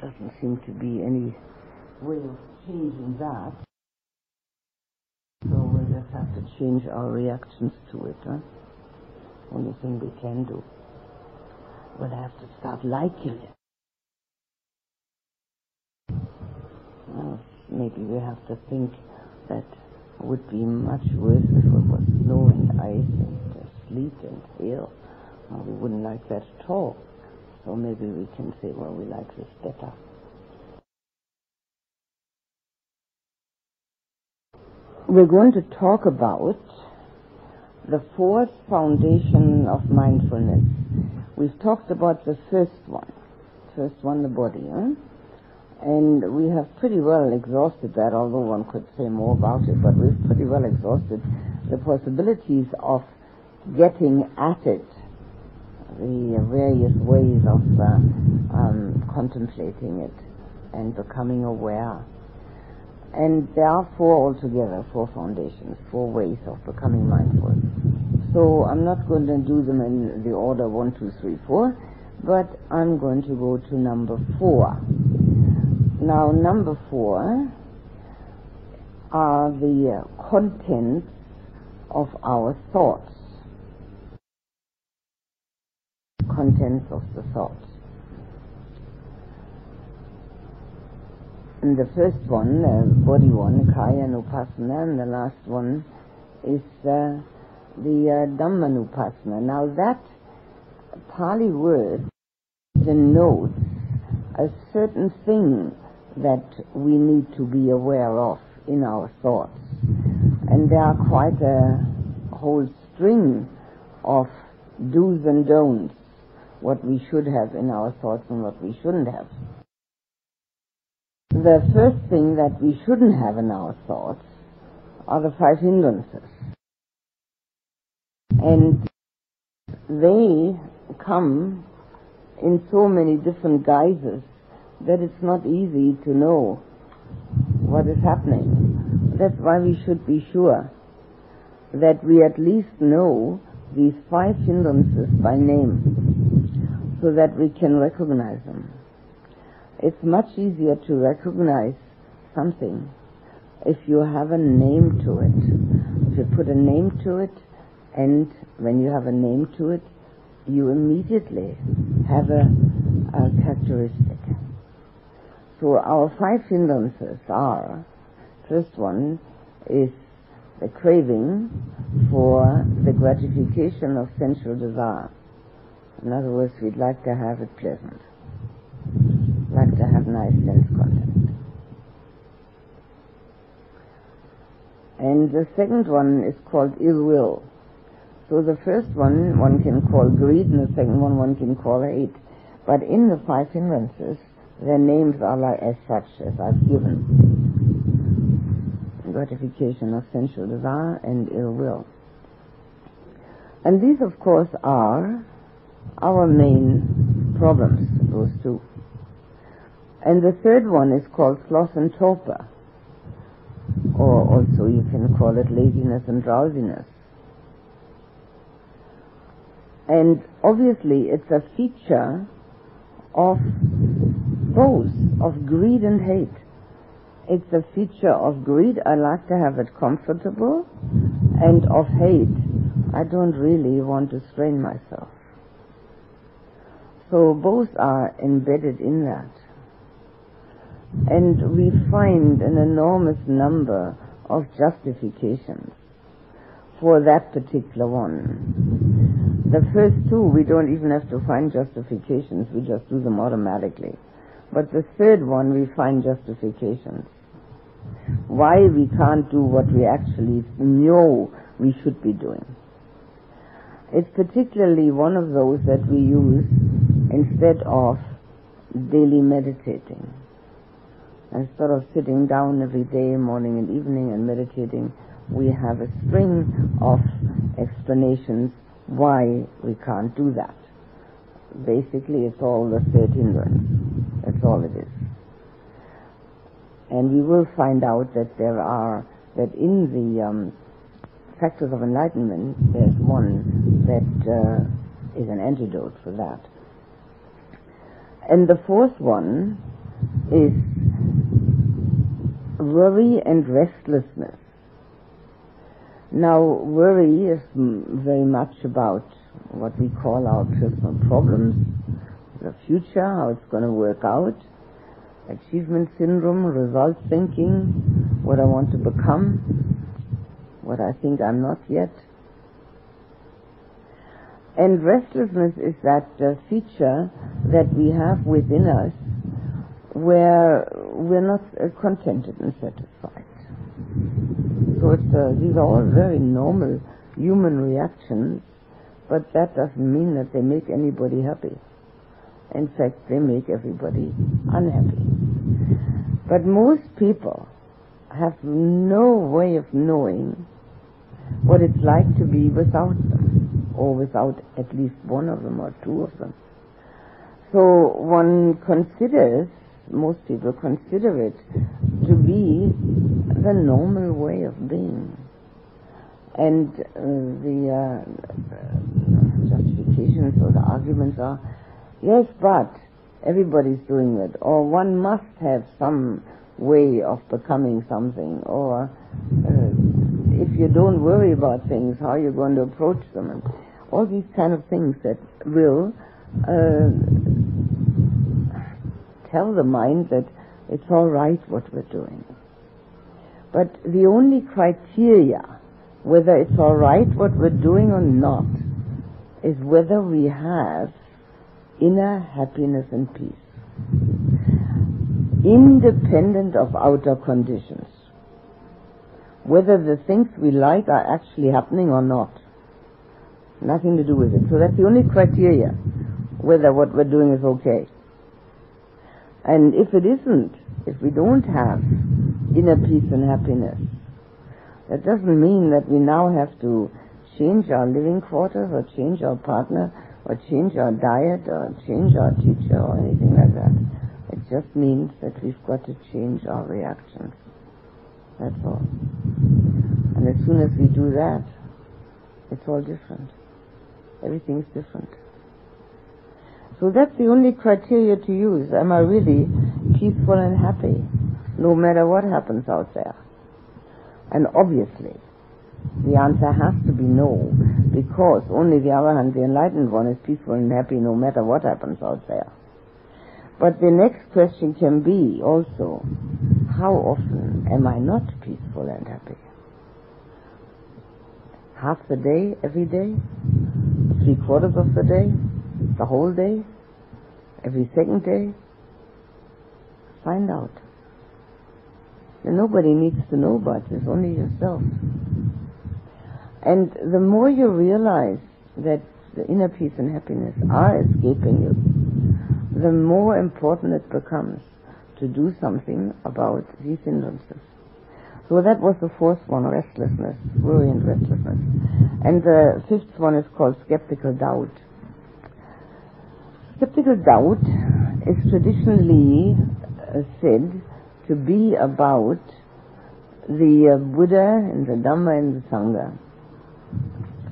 doesn't seem to be any way of changing that. So we'll just have to change our reactions to it. Huh? Only thing we can do. We'll have to start liking it. Well, maybe we have to think that would be much worse if it was snow and ice and sleet and hail. Well, we wouldn't like that at all. So maybe we can say, well, we like this better. We're going to talk about the fourth foundation of mindfulness. We've talked about the first one. First one, the body. Huh? And we have pretty well exhausted that, although one could say more about it, but we've pretty well exhausted the possibilities of getting at it, the various ways of uh, um, contemplating it and becoming aware. And there are four altogether, four foundations, four ways of becoming mindful. So I'm not going to do them in the order one, two, three, four, but I'm going to go to number four. Now, number four are the contents of our thoughts. Contents of the thought. And the first one, uh, body one, Kayanupassana, and the last one is uh, the uh, Dhammanupassana. Now that Pali word denotes a certain thing that we need to be aware of in our thoughts. And there are quite a whole string of do's and don'ts, what we should have in our thoughts and what we shouldn't have. The first thing that we shouldn't have in our thoughts are the five hindrances. And they come in so many different guises that it's not easy to know what is happening. That's why we should be sure that we at least know these five hindrances by name so that we can recognize them. It's much easier to recognize something if you have a name to it. If you put a name to it, and when you have a name to it, you immediately have a, a characteristic. So our five hindrances are, first one is the craving for the gratification of sensual desire. In other words, we'd like to have it pleasant, like to have nice sense content. And the second one is called ill will. So the first one one can call greed, and the second one one can call hate. But in the five hindrances, their names are like as such as I've given. Gratification of sensual desire and ill will. And these, of course, are our main problems, those two. And the third one is called sloth and torpor, or also you can call it laziness and drowsiness. And obviously, it's a feature of both of greed and hate. It's a feature of greed, I like to have it comfortable, and of hate, I don't really want to strain myself. So both are embedded in that. And we find an enormous number of justifications for that particular one. The first two, we don't even have to find justifications, we just do them automatically. But the third one, we find justifications. Why we can't do what we actually know we should be doing. It's particularly one of those that we use instead of daily meditating. Instead of sitting down every day, morning and evening, and meditating, we have a string of explanations why we can't do that. Basically, it's all the third hindrance. That's all it is. And we will find out that there are, that in the um, factors of enlightenment, there's one that uh, is an antidote for that. And the fourth one is worry and restlessness. Now, worry is very much about what we call our personal problems, the future, how it's going to work out, achievement syndrome, result thinking, what I want to become, what I think I'm not yet. And restlessness is that uh, feature that we have within us where we're not uh, contented and satisfied. So uh, these are all very normal human reactions, but that doesn't mean that they make anybody happy. In fact, they make everybody unhappy. But most people have no way of knowing what it's like to be without them, or without at least one of them or two of them. So one considers, most people consider it to be the normal way of being. And uh, the uh, justifications or the arguments are, yes, but everybody's doing it, or one must have some way of becoming something, or uh, if you don't worry about things, how are you going to approach them? All these kind of things that will uh, tell the mind that it's all right what we're doing. But the only criteria whether it's all right what we're doing or not is whether we have inner happiness and peace, independent of outer conditions. Whether the things we like are actually happening or not. Nothing to do with it. So that's the only criteria, whether what we're doing is okay. And if it isn't, if we don't have inner peace and happiness, that doesn't mean that we now have to change our living quarters or change our partner or change our diet or change our teacher or anything like that. It just means that we've got to change our reactions. That's all. And as soon as we do that, it's all different. Everything's different. So that's the only criteria to use. Am I really peaceful and happy, no matter what happens out there? And obviously, the answer has to be no, because only the Arahant, the enlightened one, is peaceful and happy no matter what happens out there. But the next question can be also, how often am I not peaceful and happy? Half the day, every day? Three quarters of the day? The whole day? Every second day? Find out. And nobody needs to know about this, only yourself. And the more you realize that the inner peace and happiness are escaping you, the more important it becomes to do something about these hindrances. So that was the fourth one, restlessness, worry and restlessness. And the fifth one is called skeptical doubt. Skeptical doubt is traditionally uh, said to be about the uh, Buddha and the Dhamma and the Sangha.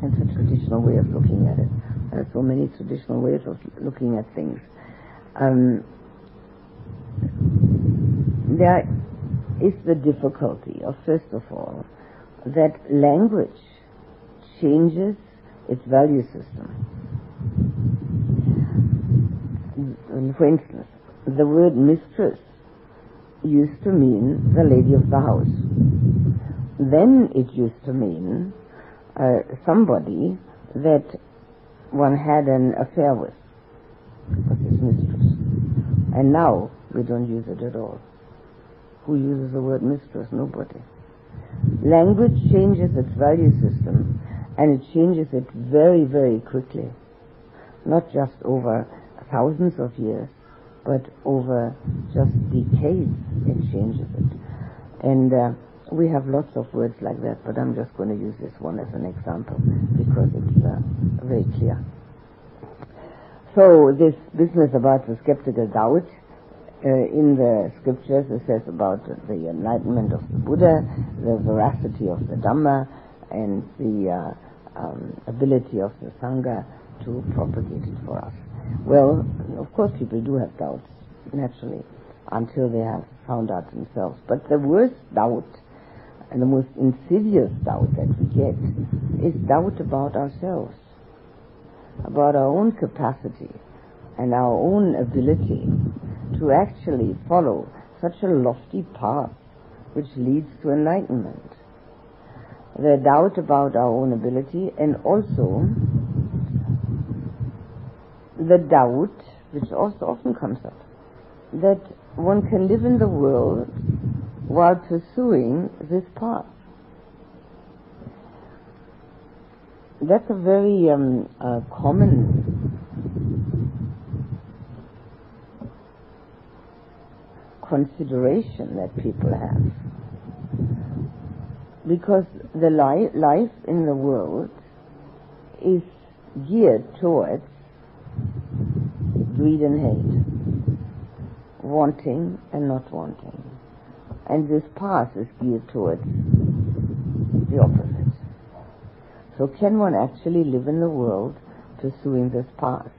It's a traditional way of looking at it. There are so many traditional ways of looking at things. Um, there is the difficulty of, first of all, that language changes its value system. For instance, the word mistress used to mean the lady of the house. Then it used to mean uh, somebody that one had an affair with, was his mistress. And now we don't use it at all. Who uses the word mistress? Nobody. Language changes its value system, and it changes it very, very quickly. Not just over thousands of years, but over just decades it changes it. And uh, we have lots of words like that, but I'm just going to use this one as an example because it's uh, very clear. So this business about the skeptical doubt uh, in the scriptures it says about the enlightenment of the Buddha, the veracity of the Dhamma, and the uh, um, ability of the Sangha to propagate it for us. Well, of course people do have doubts, naturally. until they have found out themselves. But the worst doubt and the most insidious doubt that we get is doubt about ourselves, about our own capacity and our own ability to actually follow such a lofty path which leads to enlightenment. The doubt about our own ability and also the doubt, which also often comes up, that one can live in the world while pursuing this path. That's a very um, uh, common consideration that people have. Because the li- life in the world is geared towards greed and hate, wanting and not wanting. And this path is geared towards the opposite. So can one actually live in the world pursuing this path?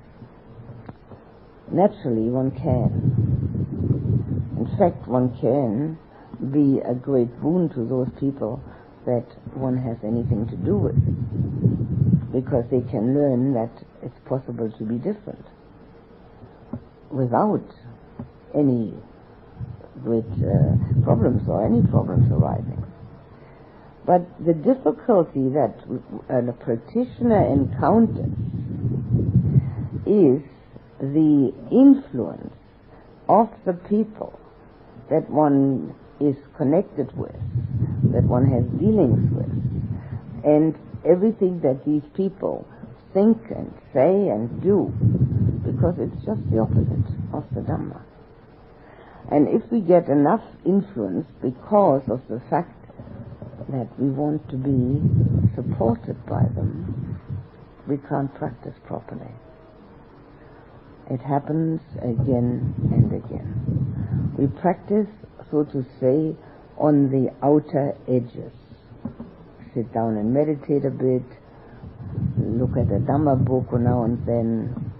Naturally, one can. In fact, one can be a great boon to those people that one has anything to do with because they can learn that it's possible to be different without any great uh, problems or any problems arising. But the difficulty that a practitioner encounters is the influence of the people that one is connected with, that one has dealings with, and everything that these people think and say and do, because it's just the opposite of the Dhamma. And if we get enough influence because of the fact that we want to be supported by them, we can't practice properly. It happens again and again. We practice, so to say, on the outer edges. Sit down and meditate a bit, look at the Dhamma book now and then,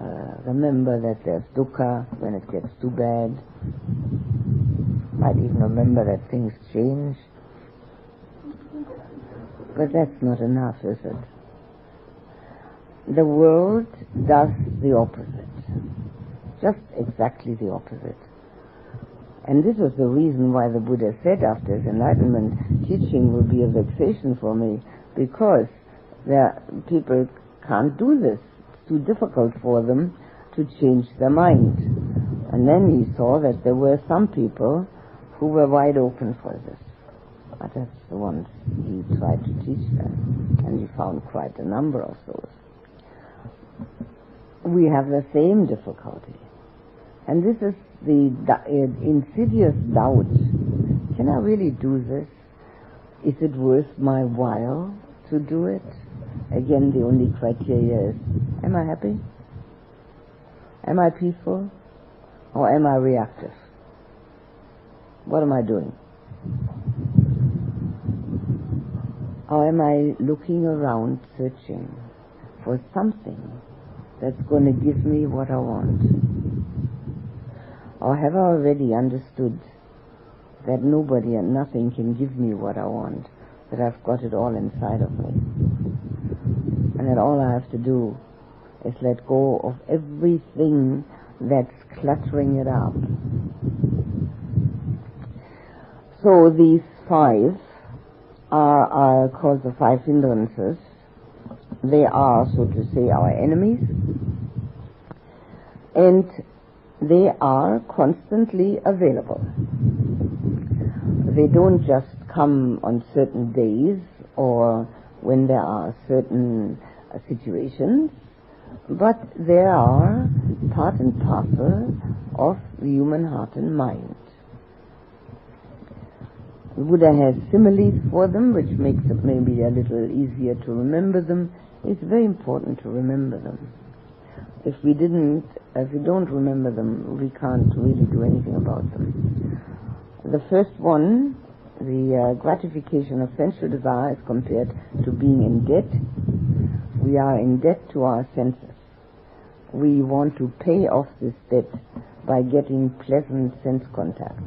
uh, remember that there's dukkha when it gets too bad. Might even remember that things change. But that's not enough, is it? The world does the opposite. Just exactly the opposite. And this was the reason why the Buddha said after his enlightenment, teaching will be a vexation for me, because there, people can't do this It's too difficult for them to change their mind. And then he saw that there were some people who were wide open for this. But that's the ones he tried to teach them. And he found quite a number of those. We have the same difficulty. And this is the insidious doubt. Can I really do this? Is it worth my while to do it? Again, the only criteria is, am I happy? Am I peaceful? Or am I reactive? What am I doing? Or am I looking around searching for something that's going to give me what I want? Or have I already understood that nobody and nothing can give me what I want, that I've got it all inside of me? and that all I have to do is let go of everything that's cluttering it up. So these five are, are called the five hindrances. They are, so to say, our enemies. And they are constantly available. They don't just come on certain days or when there are certain uh, situations, but they are part and parcel of the human heart and mind. The Buddha has similes for them, which makes it maybe a little easier to remember them. It's very important to remember them. If we didn't, if we don't remember them, we can't really do anything about them. The first one the uh, gratification of sensual desire is compared to being in debt. We are in debt to our senses. We want to pay off this debt by getting pleasant sense contacts.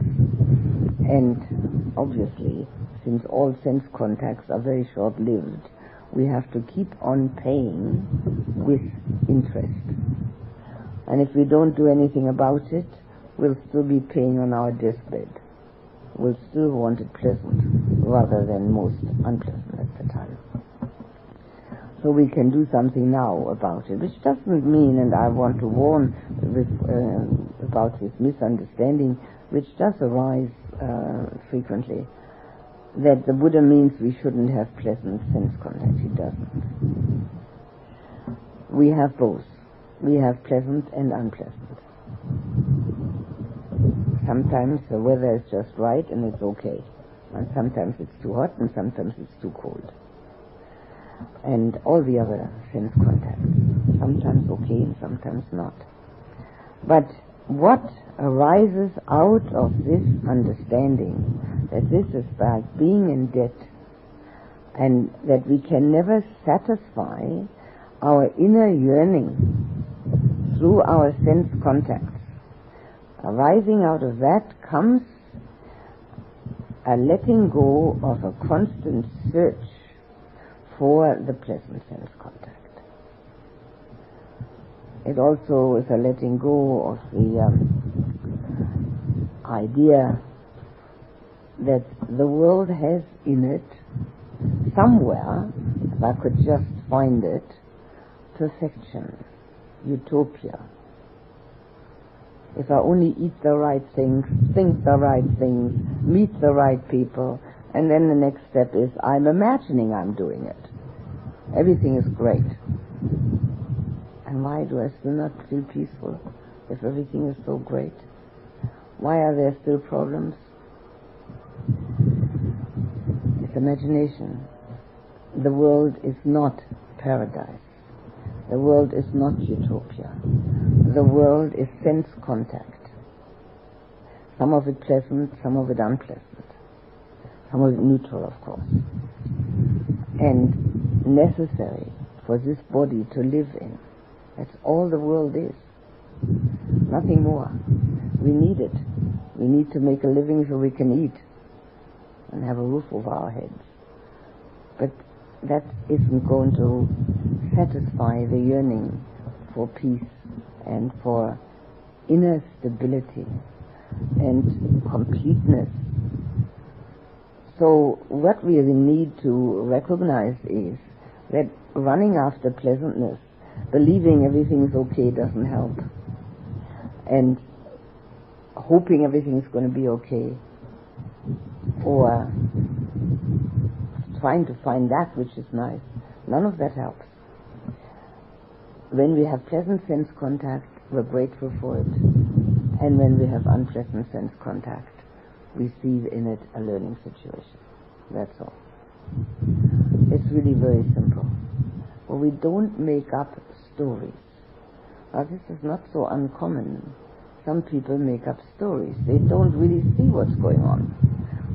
And obviously, since all sense contacts are very short-lived, we have to keep on paying with interest. And if we don't do anything about it, we'll still be paying on our deathbed. We'll still want it pleasant rather than most unpleasant at the time. So we can do something now about it, which doesn't mean, and I want to warn with, uh, about this misunderstanding, which does arise uh, frequently, that the Buddha means we shouldn't have pleasant sense contact. He doesn't. We have both. We have pleasant and unpleasant. Sometimes the weather is just right and it's okay. And sometimes it's too hot and sometimes it's too cold and all the other sense contacts. Sometimes okay and sometimes not. But what arises out of this understanding that this is like being in debt and that we can never satisfy our inner yearning through our sense contacts. Arising out of that comes a letting go of a constant search for the pleasant sense contact. It also is a letting go of the um, idea that the world has in it somewhere, if I could just find it, perfection, utopia. If I only eat the right things, think the right things, meet the right people, and then the next step is I'm imagining I'm doing it. Everything is great. And why do I still not feel peaceful if everything is so great? Why are there still problems? It's imagination. The world is not paradise. The world is not utopia. The world is sense contact. Some of it pleasant, some of it unpleasant. Some of it neutral, of course. And necessary for this body to live in. That's all the world is. Nothing more. We need it. We need to make a living so we can eat and have a roof over our heads. But that isn't going to satisfy the yearning for peace and for inner stability and completeness. So what we really need to recognize is that running after pleasantness, believing everything is okay doesn't help. And hoping everything is going to be okay. Or trying to find that which is nice. None of that helps. When we have pleasant sense contact, we're grateful for it. And when we have unpleasant sense contact, we see in it a learning situation. That's all. It's really very simple. Well, we don't make up stories. Now, this is not so uncommon. Some people make up stories. They don't really see what's going on.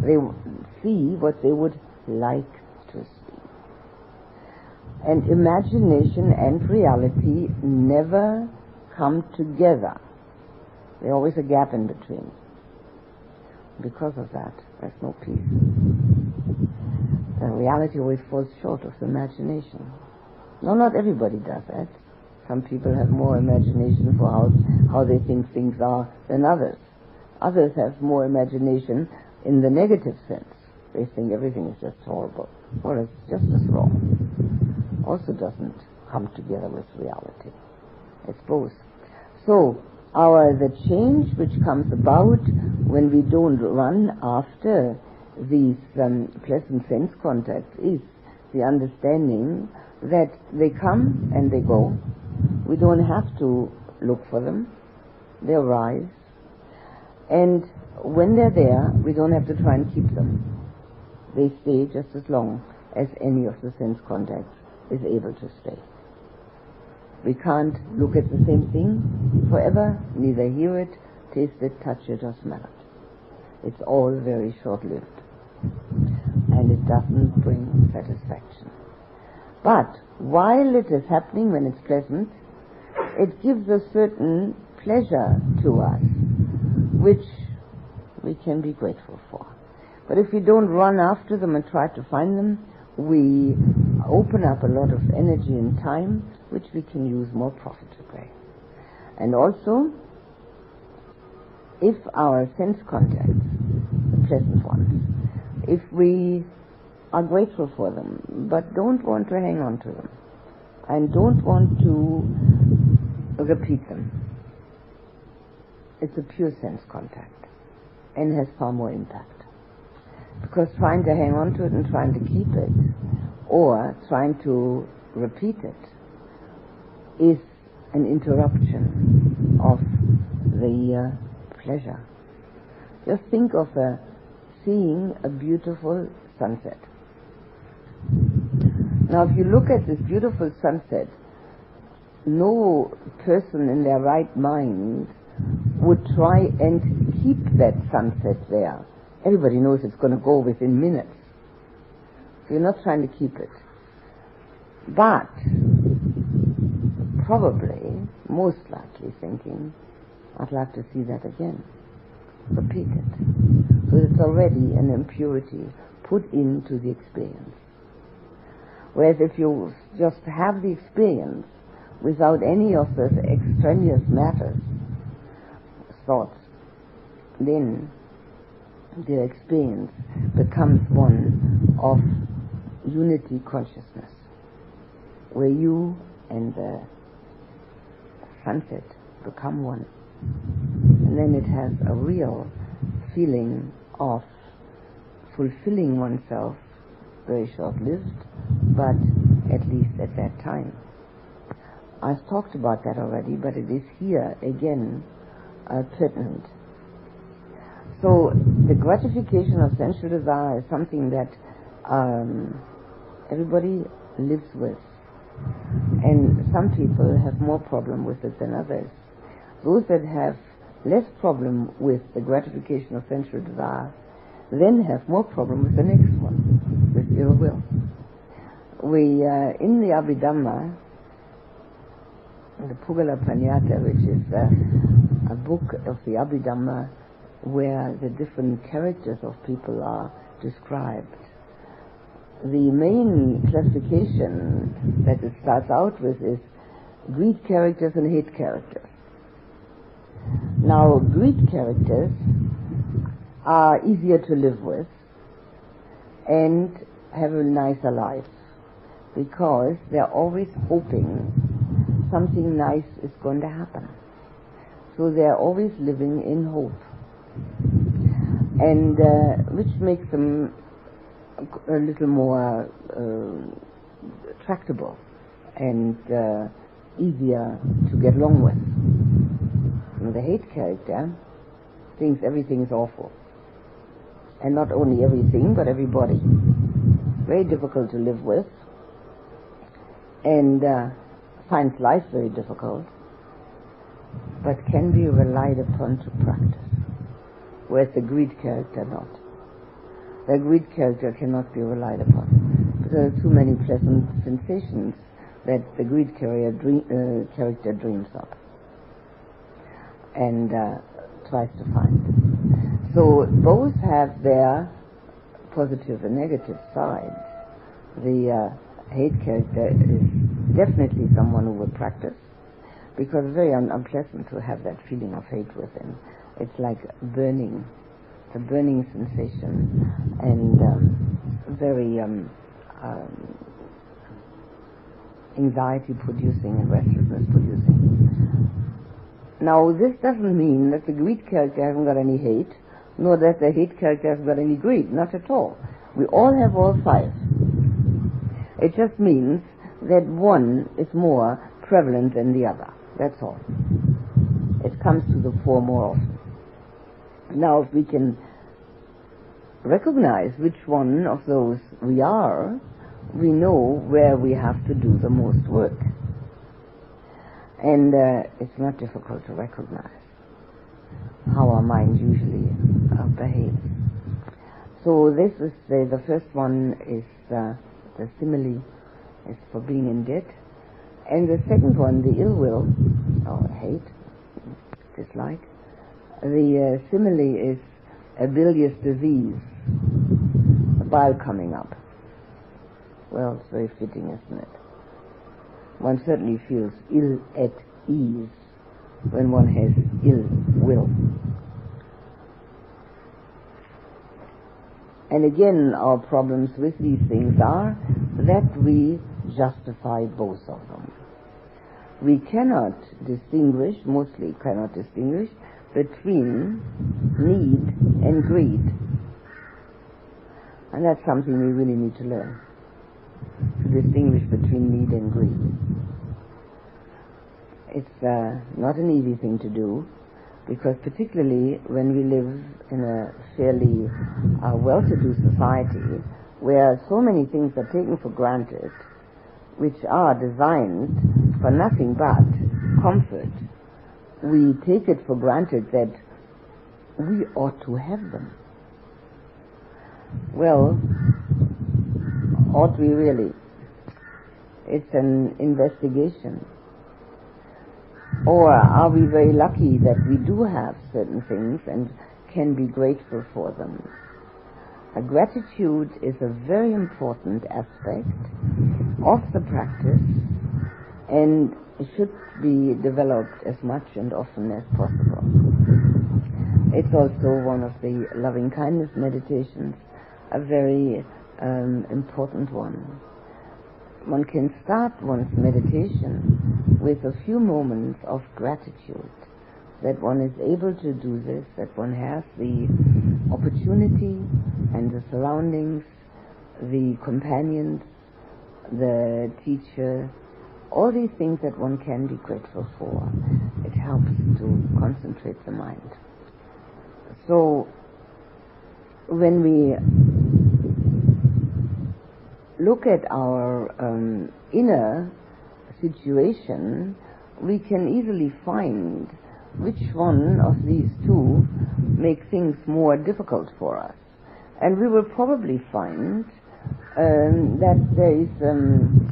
They see what they would like to see. And imagination and reality never come together. There's always a gap in between. Because of that, there's no peace the reality always falls short of the imagination. No, not everybody does that. Some people have more imagination for how, how they think things are than others. Others have more imagination in the negative sense. They think everything is just horrible. Well, it's just as wrong. Also doesn't come together with reality. It's both. So, our, the change which comes about when we don't run after these um, pleasant sense contacts is the understanding that they come and they go. We don't have to look for them. They arise. And when they're there, we don't have to try and keep them. They stay just as long as any of the sense contacts is able to stay. We can't look at the same thing forever, neither hear it, taste it, touch it, or smell it. It's all very short-lived and it doesn't bring satisfaction. But while it is happening when it's pleasant, it gives a certain pleasure to us, which we can be grateful for. But if we don't run after them and try to find them, we open up a lot of energy and time which we can use more profitably. And also, if our sense contacts, the pleasant ones, if we are grateful for them, but don't want to hang on to them, and don't want to repeat them, it's a pure sense contact and has far more impact. Because trying to hang on to it and trying to keep it, or trying to repeat it, is an interruption of the uh, pleasure. Just think of uh, seeing a beautiful sunset. Now, if you look at this beautiful sunset, no person in their right mind would try and keep that sunset there. Everybody knows it's going to go within minutes. So you're not trying to keep it. But, probably, most likely thinking, I'd like to see that again. Repeat it. So it's already an impurity put into the experience. Whereas if you just have the experience without any of the extraneous matters, thoughts, then the experience becomes one of unity consciousness, where you and the sunset become one. And then it has a real feeling of fulfilling oneself, very short lived, but at least at that time. I've talked about that already, but it is here again uh, pertinent. So the gratification of sensual desire is something that um, everybody lives with, and some people have more problem with it than others. Those that have less problem with the gratification of sensual desire then have more problem with the next one, will. We, uh, in the Abhidhamma, the Puggala Pannatti, which is uh, a book of the Abhidhamma where the different characters of people are described. The main classification that it starts out with is greed characters and hate characters. Now, greed characters are easier to live with and have a nicer life because they're always hoping something nice is going to happen. So they're always living in hope. And uh, which makes them a little more uh, tractable and uh, easier to get along with. And the hate character thinks everything is awful and not only everything, but everybody. Very difficult to live with, and uh, finds life very difficult, but can be relied upon to practice. Whereas the greed character not. The greed character cannot be relied upon. Because there are too many pleasant sensations that the greed character, dream, uh, character dreams of and uh, tries to find. So both have their positive and negative sides. The uh, hate character is definitely someone who would practice because it's very un- unpleasant to have that feeling of hate within. It's like burning, a burning sensation, and um, very um, um, anxiety producing and restlessness producing. Now, this doesn't mean that the greed character hasn't got any hate nor that the hate character has got any greed. Not at all. We all have all five. It just means that one is more prevalent than the other. That's all. It comes to the fore more often. Now, if we can recognize which one of those we are, we know where we have to do the most work. And uh, it's not difficult to recognize how our minds usually uh, behaves. So this is the, the first one is uh, the simile is for being in debt, and the second one, the ill will or hate, dislike. The uh, simile is a bilious disease, bile coming up. Well, it's very fitting, isn't it? One certainly feels ill at ease when one has ill will. And again, our problems with these things are that we justify both of them. We cannot distinguish, mostly cannot distinguish, between need and greed. And that's something we really need to learn. To distinguish between need and greed. It's uh, not an easy thing to do because particularly when we live in a fairly uh, well-to-do society where so many things are taken for granted which are designed for nothing but comfort, we take it for granted that we ought to have them. Well, ought we really? It's an investigation. Or are we very lucky that we do have certain things and can be grateful for them? A gratitude is a very important aspect of the practice and should be developed as much and often as possible. It's also one of the loving kindness meditations, a very um, important one one can start one's meditation with a few moments of gratitude that one is able to do this, that one has the opportunity and the surroundings, the companions, the teacher, all these things that one can be grateful for. It helps to concentrate the mind. So, when we look at our um, inner situation, we can easily find which one of these two make things more difficult for us. And we will probably find um, that there is um,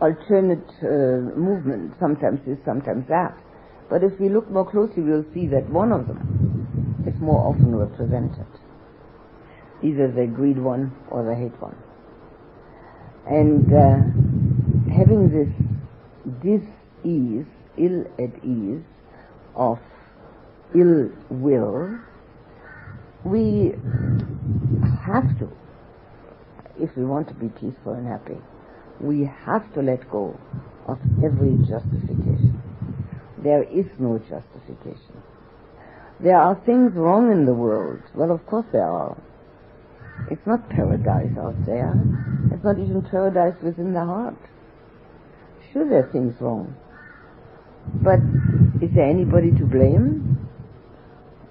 alternate uh, movement. Sometimes this, sometimes that. But if we look more closely, we'll see that one of them is more often represented either the greed one or the hate one. And uh, having this dis-ease, ill at ease, of ill will, we have to, if we want to be peaceful and happy, we have to let go of every justification. There is no justification. There are things wrong in the world. Well, of course there are. It's not paradise out there. It's not even paradise within the heart. Sure, there are things wrong. But is there anybody to blame?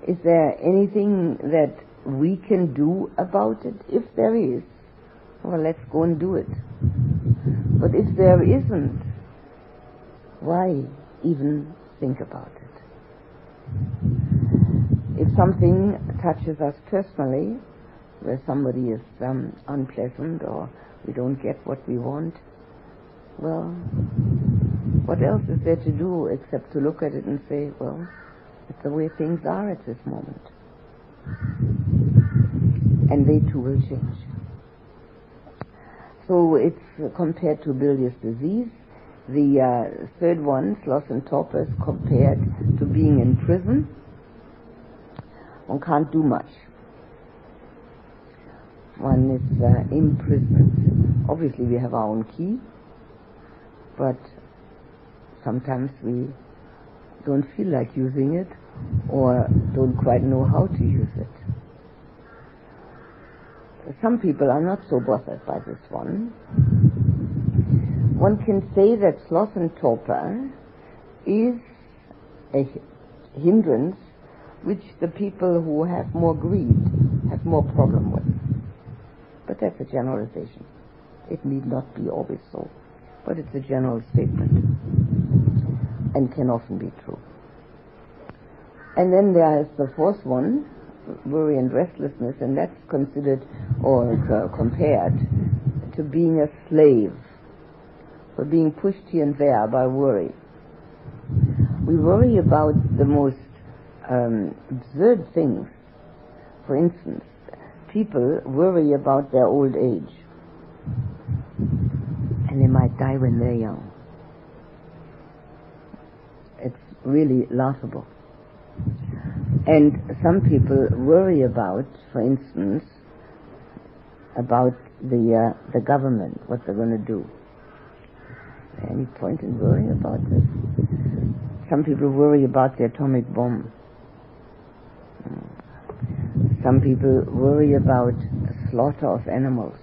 Is there anything that we can do about it? If there is, well, let's go and do it. But if there isn't, why even think about it? If something touches us personally, where somebody is um, unpleasant or we don't get what we want, well, what else is there to do except to look at it and say, well, it's the way things are at this moment. And they too will change. So it's compared to bilious disease. The uh, third one, sloth and torpor, is compared to being in prison. One can't do much one is uh. Obviously, we have our own key, but sometimes we don't feel like using it or don't quite know how to use it. Some people are not so bothered by this one. One can say that sloth and torpor is a hindrance which the people who have more greed have more problem with. But that's a generalization. It need not be always so. But it's a general statement and can often be true. And then there is the fourth one, worry and restlessness, and that's considered or uh, compared to being a slave, or being pushed here and there by worry. We worry about the most um, absurd things. For instance, people worry about their old age. And they might die when they're young. It's really laughable. And some people worry about, for instance, about the uh, the government, what they're going to do. Any point in worrying about this? Some people worry about the atomic bomb. Some people worry about slaughter of animals.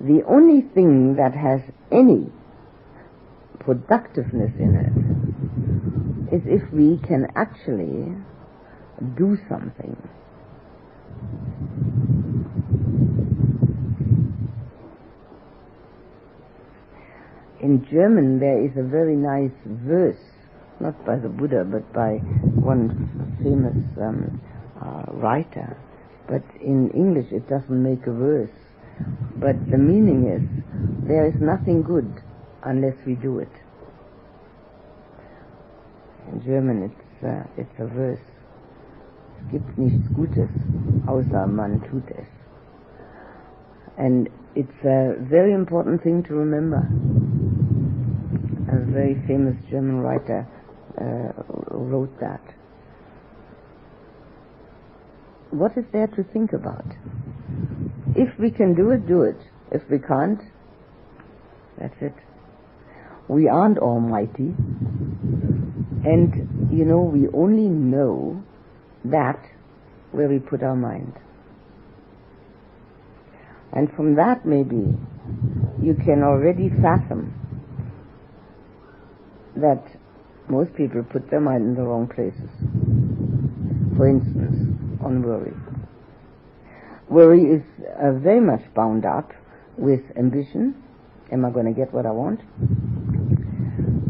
The only thing that has any productiveness in it is if we can actually do something. In German there is a very nice verse, not by the Buddha, but by one famous um, uh, writer. But in English it doesn't make a verse. But the meaning is, there is nothing good unless we do it. In German, it's uh, it's a verse. Es gibt nichts Gutes, außer man tut es. And it's a very important thing to remember. A very famous German writer Uh, wrote that. What is there to think about? If we can do it, do it. If we can't, that's it. We aren't almighty. And, you know, we only know that where we put our mind. And from that, maybe, you can already fathom that most people put their mind in the wrong places. For instance, on worry. Worry is uh, very much bound up with ambition. Am I going to get what I want?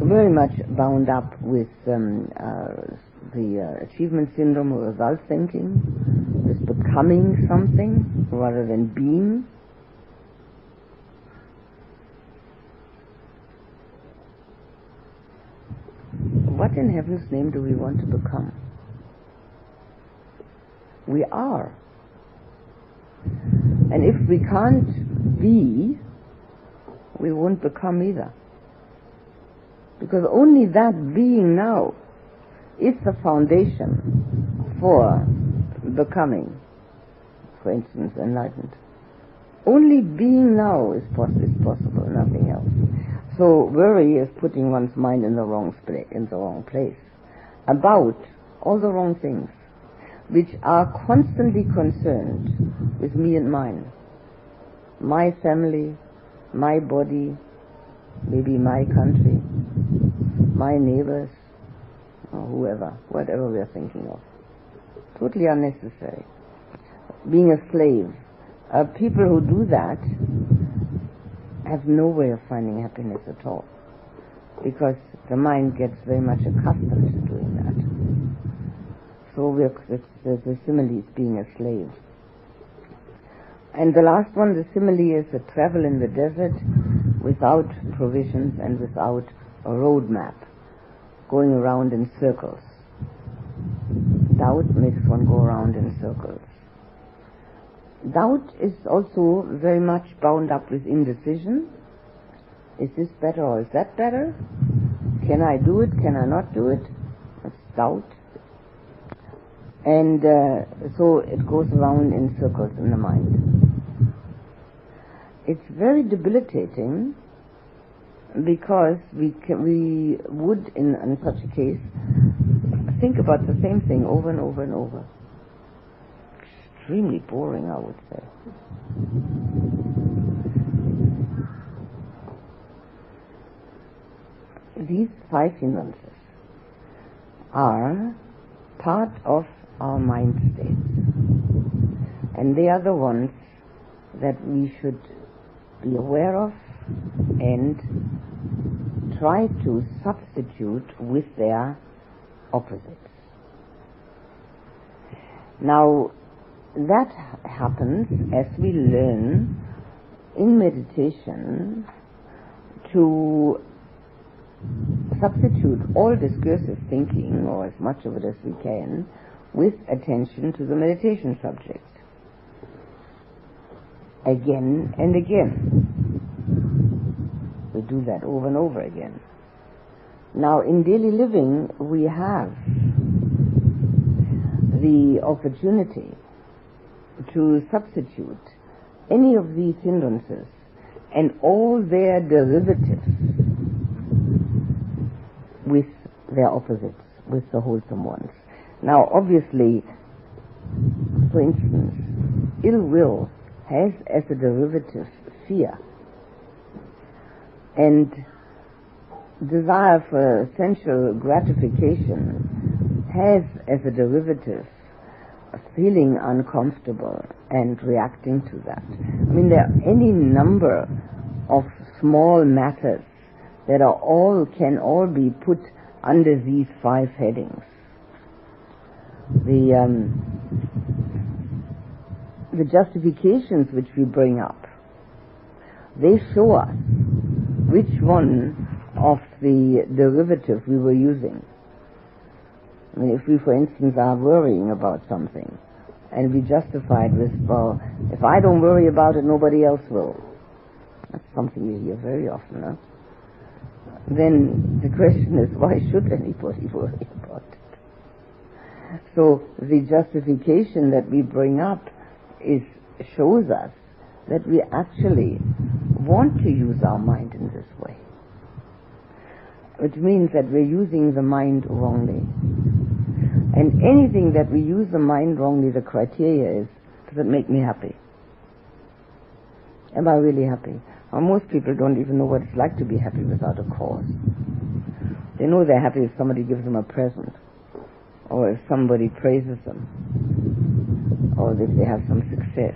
very much bound up with um, uh, the uh, achievement syndrome or result thinking, with becoming something rather than being. What in heaven's name do we want to become? We are. And if we can't be, we won't become either. Because only that being now is the foundation for becoming, for instance, enlightened. Only being now is, pos- is possible, nothing. So worry is putting one's mind in the wrong sp- in the wrong place about all the wrong things, which are constantly concerned with me and mine, my family, my body, maybe my country, my neighbors, or whoever, whatever we are thinking of. Totally unnecessary. Being a slave. Uh, people who do that have no way of finding happiness at all because the mind gets very much accustomed to doing that. So we're, the, the simile is being a slave. And the last one, the simile is a travel in the desert without provisions and without a road map, going around in circles. Doubt makes one go around in circles. Doubt is also very much bound up with indecision. Is this better or is that better? Can I do it? Can I not do it? That's doubt. And uh, so it goes around in circles in the mind. It's very debilitating because we can, we would in, in such a case think about the same thing over and over and over. Extremely boring, I would say. These five hindrances are part of our mind states. And they are the ones that we should be aware of and try to substitute with their opposites. Now, that happens as we learn in meditation to substitute all discursive thinking, or as much of it as we can, with attention to the meditation subject. Again and again. We do that over and over again. Now, in daily living, we have the opportunity to substitute any of these hindrances and all their derivatives with their opposites, with the wholesome ones. Now, obviously, for instance, ill will has as a derivative fear. And desire for sensual gratification has as a derivative feeling uncomfortable and reacting to that. I mean, there are any number of small matters that are all can all be put under these five headings. The um, the justifications which we bring up, they show us which one of the derivative we were using. If we, for instance, are worrying about something, and we justify it with, well, if I don't worry about it, nobody else will. That's something you hear very often, huh? Then the question is, why should anybody worry about it? So the justification that we bring up is shows us that we actually want to use our mind in this way. Which means that we're using the mind wrongly. And anything that we use the mind wrongly, the criteria is, does it make me happy? Am I really happy? Most people don't even know what it's like to be happy without a cause. They know they're happy if somebody gives them a present, or if somebody praises them, or if they have some success.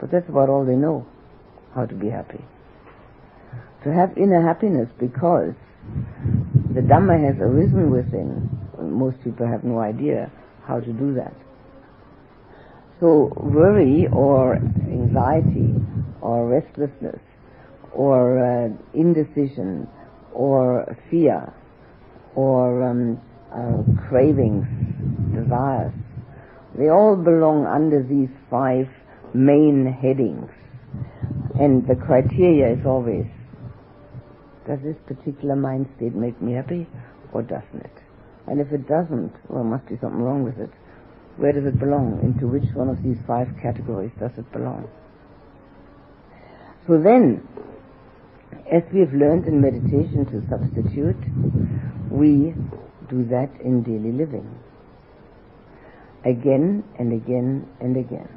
But that's about all they know, how to be happy. To have inner happiness because the Dhamma has arisen within most people have no idea how to do that. So worry or anxiety or restlessness or uh, indecision or fear or um, uh, cravings, desires, they all belong under these five main headings. And the criteria is always, does this particular mind state make me happy or doesn't it? And if it doesn't, well, must be something wrong with it. Where does it belong? Into which one of these five categories does it belong? So then, as we have learned in meditation to substitute, we do that in daily living. Again and again and again.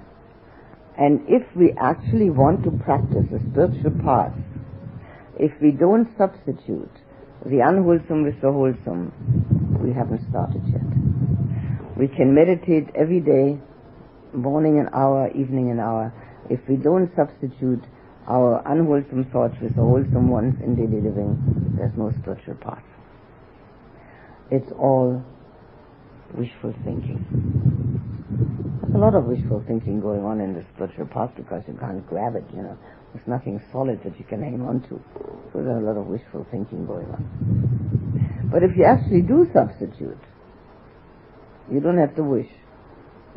And if we actually want to practice the spiritual path, if we don't substitute the unwholesome with the wholesome, we haven't started yet. We can meditate every day, morning an hour, evening an hour. If we don't substitute our unwholesome thoughts with the wholesome ones in daily living, there's no spiritual path. It's all wishful thinking. There's a lot of wishful thinking going on in the spiritual path because you can't grab it, you know. There's nothing solid that you can hang on to. So there's a lot of wishful thinking going on. But if you actually do substitute, you don't have to wish.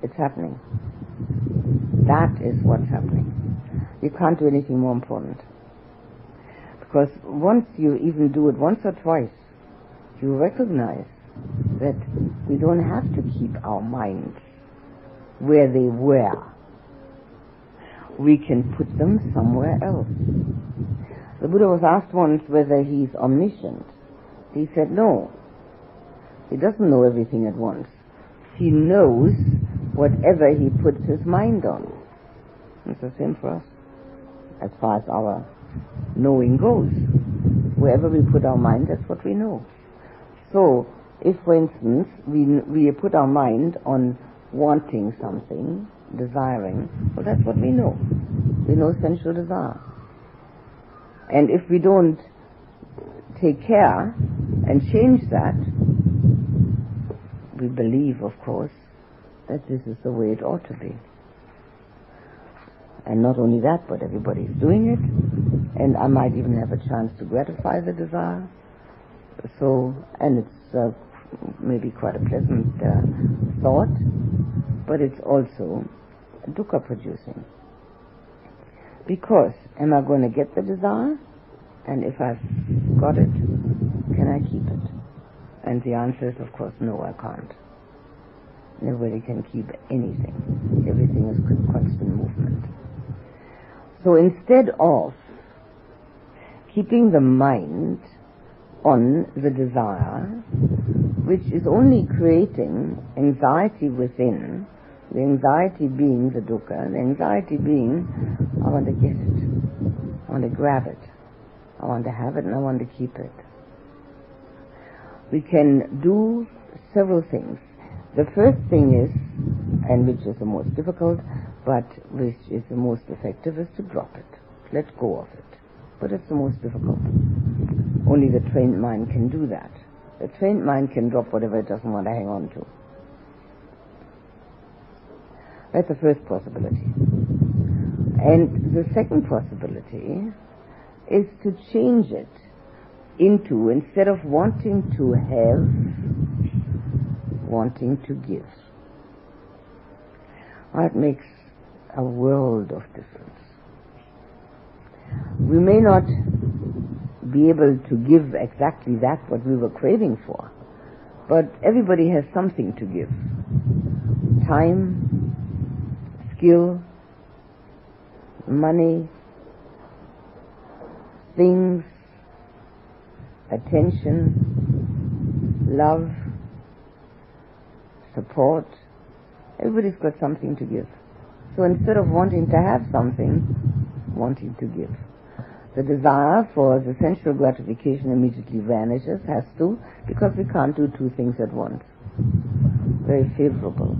It's happening. That is what's happening. You can't do anything more important. Because once you even do it once or twice, you recognize that we don't have to keep our minds where they were we can put them somewhere else. The Buddha was asked once whether he's omniscient. He said no. He doesn't know everything at once. He knows whatever he puts his mind on. It's the same for us, as far as our knowing goes. Wherever we put our mind, that's what we know. So, if, for instance, we, we put our mind on wanting something, desiring, well, that's what we know. We know sensual desire. And if we don't take care and change that, we believe, of course, that this is the way it ought to be. And not only that, but everybody's doing it, and I might even have a chance to gratify the desire, So, and it's uh, maybe quite a pleasant uh, thought, but it's also dukkha producing. Because am I going to get the desire? And if I've got it, can I keep it? And the answer is, of course, no, I can't. Nobody can keep anything. Everything is constant movement. So instead of keeping the mind on the desire, which is only creating anxiety within, the anxiety being the dukkha, the anxiety being, I want to get it, I want to grab it, I want to have it and I want to keep it. We can do several things. The first thing is, and which is the most difficult, but which is the most effective, is to drop it. Let go of it. But it's the most difficult. Only the trained mind can do that. The trained mind can drop whatever it doesn't want to hang on to. That's the first possibility. And the second possibility is to change it into, instead of wanting to have, wanting to give. That makes a world of difference. We may not be able to give exactly that what we were craving for, but everybody has something to give. Time, skill, money, things, attention, love, support. Everybody's got something to give. So instead of wanting to have something, wanting to give. The desire for the sensual gratification immediately vanishes, has to, because we can't do two things at once. Very favorable.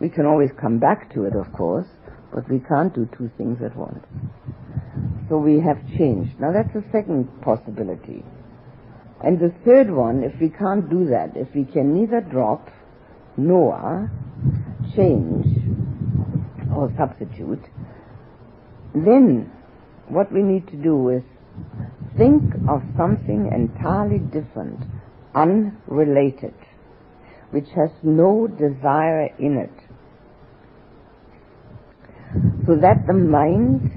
We can always come back to it, of course, but we can't do two things at once. So we have changed. Now that's the second possibility. And the third one, if we can't do that, if we can neither drop nor change or substitute, then what we need to do is think of something entirely different, unrelated, which has no desire in it so that the mind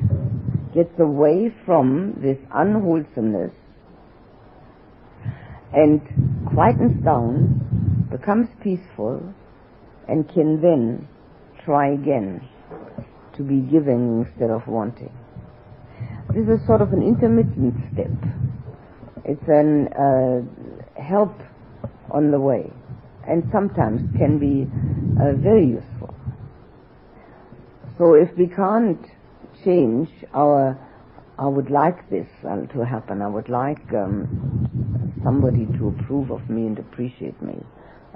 gets away from this unwholesomeness and quietens down, becomes peaceful, and can then try again to be giving instead of wanting. This is sort of an intermittent step. It's an uh, help on the way, and sometimes can be uh, very useful. So if we can't change our, I would like this to happen, I would like um, somebody to approve of me and appreciate me.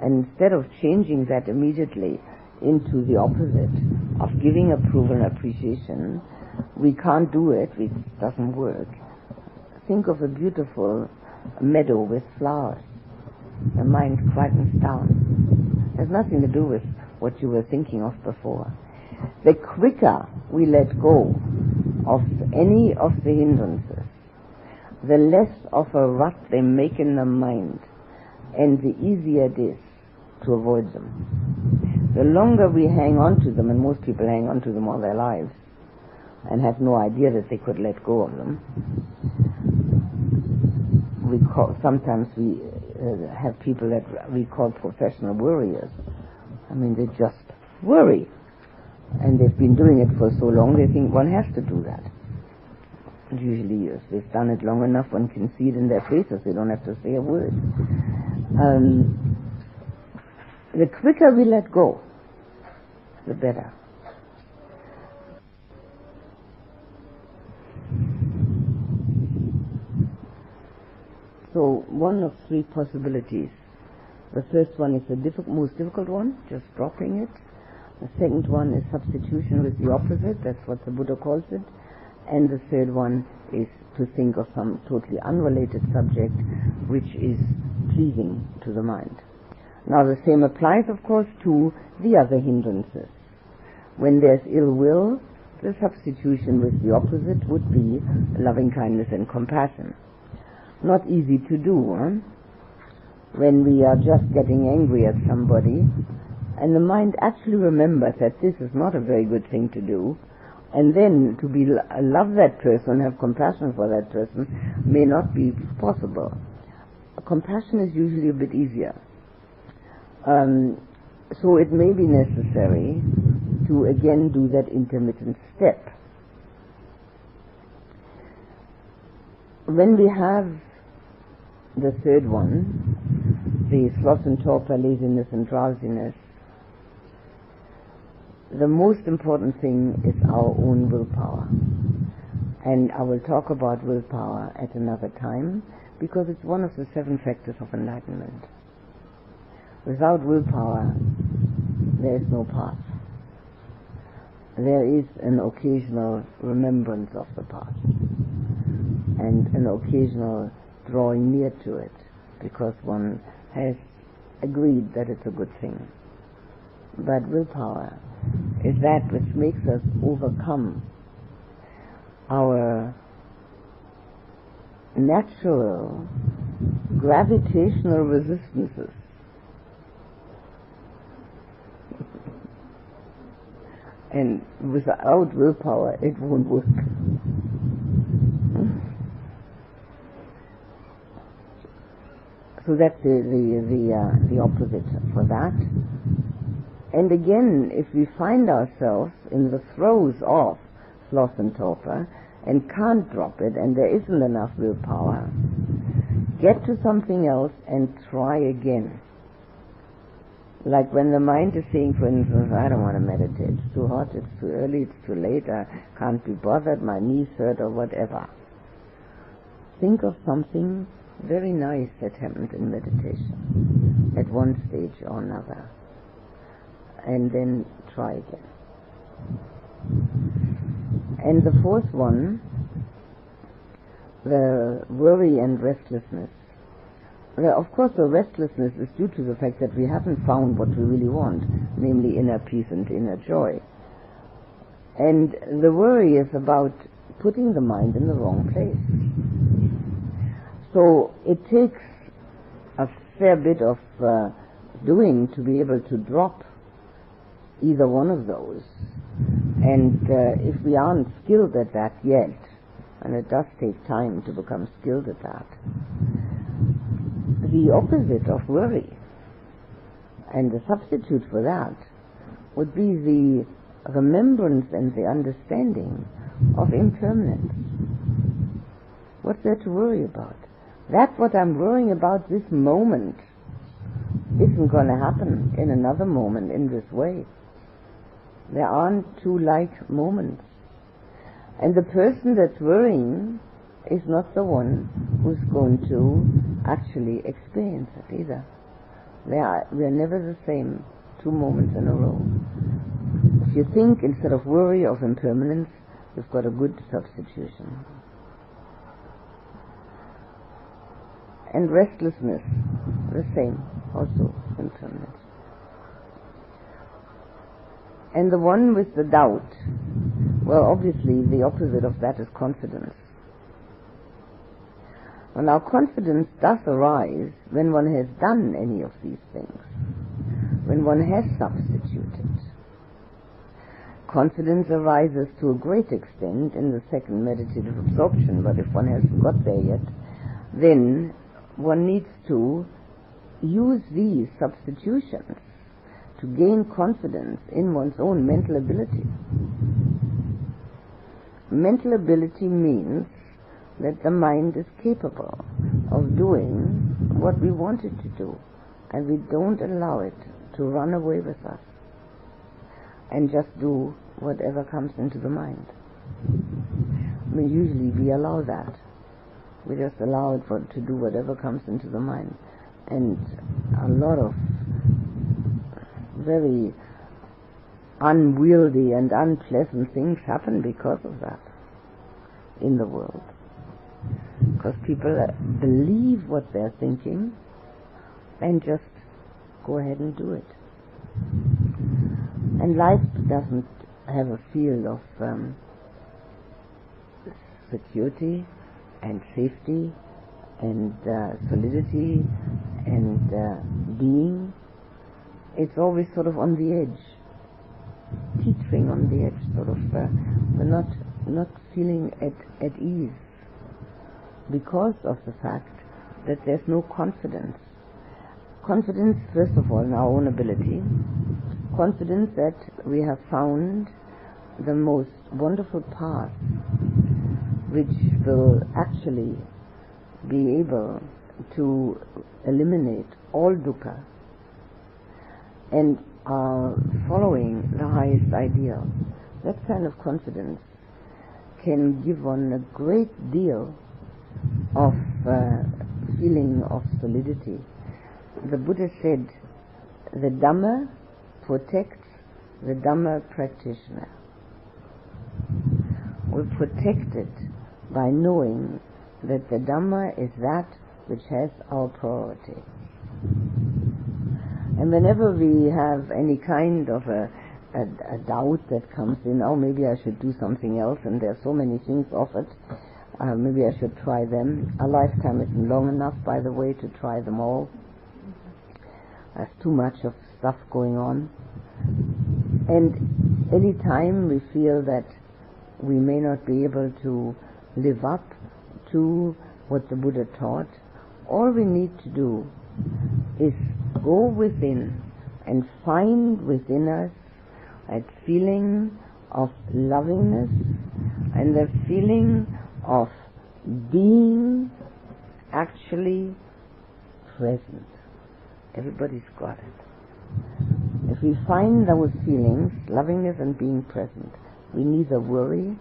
And instead of changing that immediately into the opposite of giving approval and appreciation, we can't do it, it doesn't work. Think of a beautiful meadow with flowers. The mind quietens down. It has nothing to do with what you were thinking of before the quicker we let go of any of the hindrances, the less of a rut they make in the mind, and the easier it is to avoid them. The longer we hang on to them, and most people hang on to them all their lives, and have no idea that they could let go of them, we call, sometimes we uh, have people that we call professional worriers. I mean, they just worry and they've been doing it for so long, they think one has to do that. Usually, if they've done it long enough, one can see it in their faces. They don't have to say a word. Um, the quicker we let go, the better. So, one of three possibilities. The first one is the diffi- most difficult one, just dropping it. The second one is substitution with the opposite, that's what the Buddha calls it. And the third one is to think of some totally unrelated subject which is pleasing to the mind. Now the same applies, of course, to the other hindrances. When there's ill will, the substitution with the opposite would be loving kindness and compassion. not easy to do. Huh? When we are just getting angry at somebody, and the mind actually remembers that this is not a very good thing to do, and then to be love that person, have compassion for that person, may not be possible. Compassion is usually a bit easier. Um, so it may be necessary to again do that intermittent step. When we have the third one, the sloth and torpor, laziness and drowsiness, the most important thing is our own willpower. And I will talk about willpower at another time because it's one of the seven factors of enlightenment. Without willpower, there is no path. There is an occasional remembrance of the past and an occasional drawing near to it because one has agreed that it's a good thing. But willpower is that which makes us overcome our natural gravitational resistances. and without willpower it won't work. So that's the the the, uh, the opposite for that. And again, if we find ourselves in the throes of sloth and torpor and can't drop it, and there isn't enough willpower, get to something else and try again. Like when the mind is saying, for instance, I don't want to meditate, it's too hot, it's too early, it's too late, I can't be bothered, my knees hurt, or whatever. Think of something very nice that happened in meditation at one stage or another and then try again. And the fourth one, the worry and restlessness. Well, of course, the restlessness is due to the fact that we haven't found what we really want, namely inner peace and inner joy. And the worry is about putting the mind in the wrong place. So it takes a fair bit of uh, doing to be able to drop either one of those. And uh, if we aren't skilled at that yet, and it does take time to become skilled at that, the opposite of worry and the substitute for that would be the remembrance and the understanding of impermanence. What's there to worry about? That's what I'm worrying about this moment isn't going to happen in another moment in this way. There aren't two like moments. And the person that's worrying is not the one who's going to actually experience it either. They are, we are never the same two moments in a row. If you think instead of worry of impermanence, you've got a good substitution. And restlessness, the same, also impermanence. And the one with the doubt, well, obviously the opposite of that is confidence. Well, now confidence does arise when one has done any of these things, when one has substituted. Confidence arises to a great extent in the second meditative absorption, but if one hasn't got there yet, then one needs to use these substitutions to gain confidence in one's own mental ability. Mental ability means that the mind is capable of doing what we want it to do, and we don't allow it to run away with us and just do whatever comes into the mind. I mean, usually we allow that. We just allow it for, to do whatever comes into the mind. And a lot of very unwieldy and unpleasant things happen because of that in the world. Because people uh, believe what they're thinking and just go ahead and do it. And life doesn't have a field of um, security and safety and uh, solidity and uh, being, it's always sort of on the edge, teetering on the edge, sort of. Uh, not not feeling at at ease because of the fact that there's no confidence. Confidence, first of all, in our own ability. Confidence that we have found the most wonderful path which will actually be able to eliminate all dukkha and are following the highest ideal. That kind of confidence can give one a great deal of uh, feeling of solidity. The Buddha said, the Dhamma protects the Dhamma practitioner. We're protected by knowing that the Dhamma is that which has our priority. And whenever we have any kind of a, a, a, doubt that comes in, oh, maybe I should do something else, and there are so many things offered, uh, maybe I should try them. A lifetime isn't long enough, by the way, to try them all. There's too much of stuff going on. And any time we feel that we may not be able to live up to what the Buddha taught, all we need to do is go within and find within us that feeling of lovingness and the feeling of being actually present. Everybody's got it. If we find those feelings, lovingness and being present, we neither worry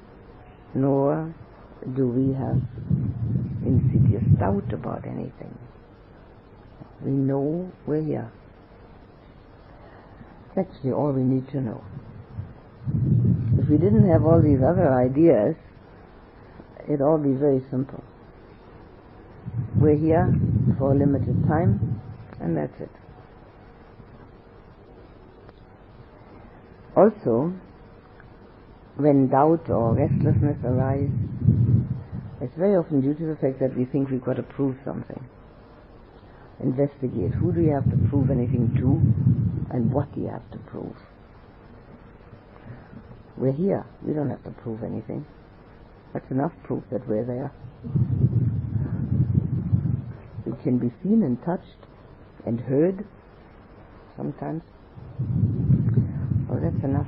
nor do we have insidious doubt about anything. We know we're here. That's actually all we need to know. If we didn't have all these other ideas, it'd all be very simple. We're here for a limited time, and that's it. Also, when doubt or restlessness arise, it's very often due to the fact that we think we've got to prove something. Investigate. Who do you have to prove anything to, and what do you have to prove? We're here. We don't have to prove anything. That's enough proof that we're there. We can be seen and touched and heard sometimes. Oh, that's enough.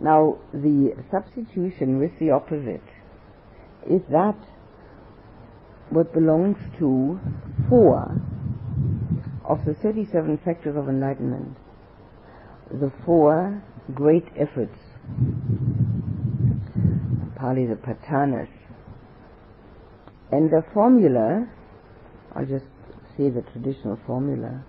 Now, the substitution with the opposite is that what belongs to four of the 37 factors of enlightenment, the four great efforts, Pali the padhanas, and the formula, I'll just say the traditional formula,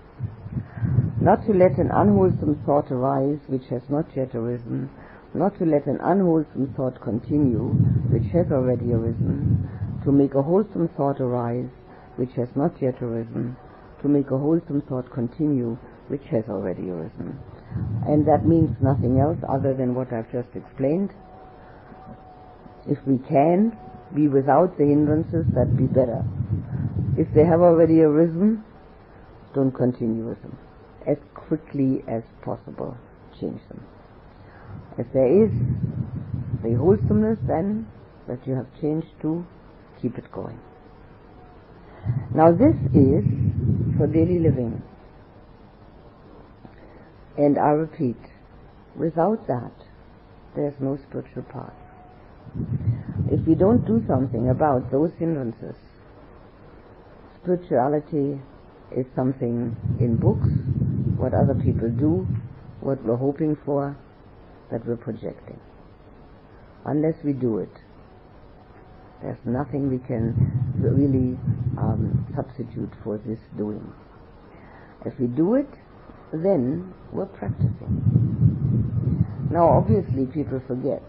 not to let an unwholesome thought arise which has not yet arisen, not to let an unwholesome thought continue, which has already arisen, to make a wholesome thought arise, which has not yet arisen, to make a wholesome thought continue, which has already arisen. And that means nothing else other than what I've just explained. If we can be without the hindrances, that'd be better. If they have already arisen, don't continue with them. As quickly as possible, change them. If there is the wholesomeness then that you have changed to, keep it going. Now this is for daily living. And I repeat, without that, there's no spiritual path. If we don't do something about those hindrances, spirituality is something in books, what other people do, what we're hoping for, that we're projecting. Unless we do it, there's nothing we can really um, substitute for this doing. If we do it, then we're practicing. Now, obviously, people forget.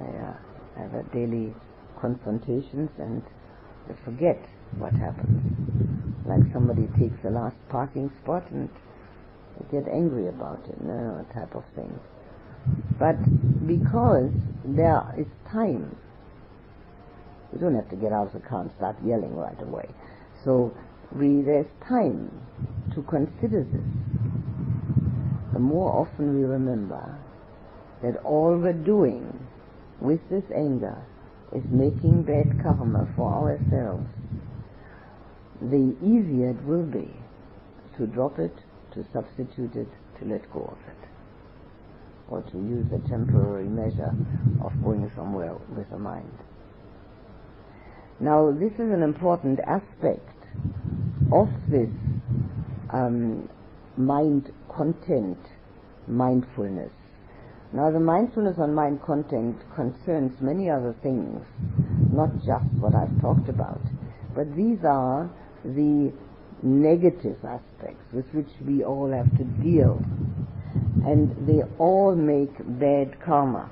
They uh, have daily confrontations and they forget what happens. Like somebody takes the last parking spot and get angry about it, you know, type of thing. But because there is time, We don't have to get out of the car and start yelling right away. So we, there's time to consider this. The more often we remember that all we're doing with this anger is making bad karma for ourselves, the easier it will be to drop it, to substitute it, to let go of it, or to use a temporary measure of going somewhere with the mind. Now, this is an important aspect of this um, mind content mindfulness. Now, the mindfulness on mind content concerns many other things, not just what I've talked about, but these are the negative aspects with which we all have to deal. And they all make bad karma.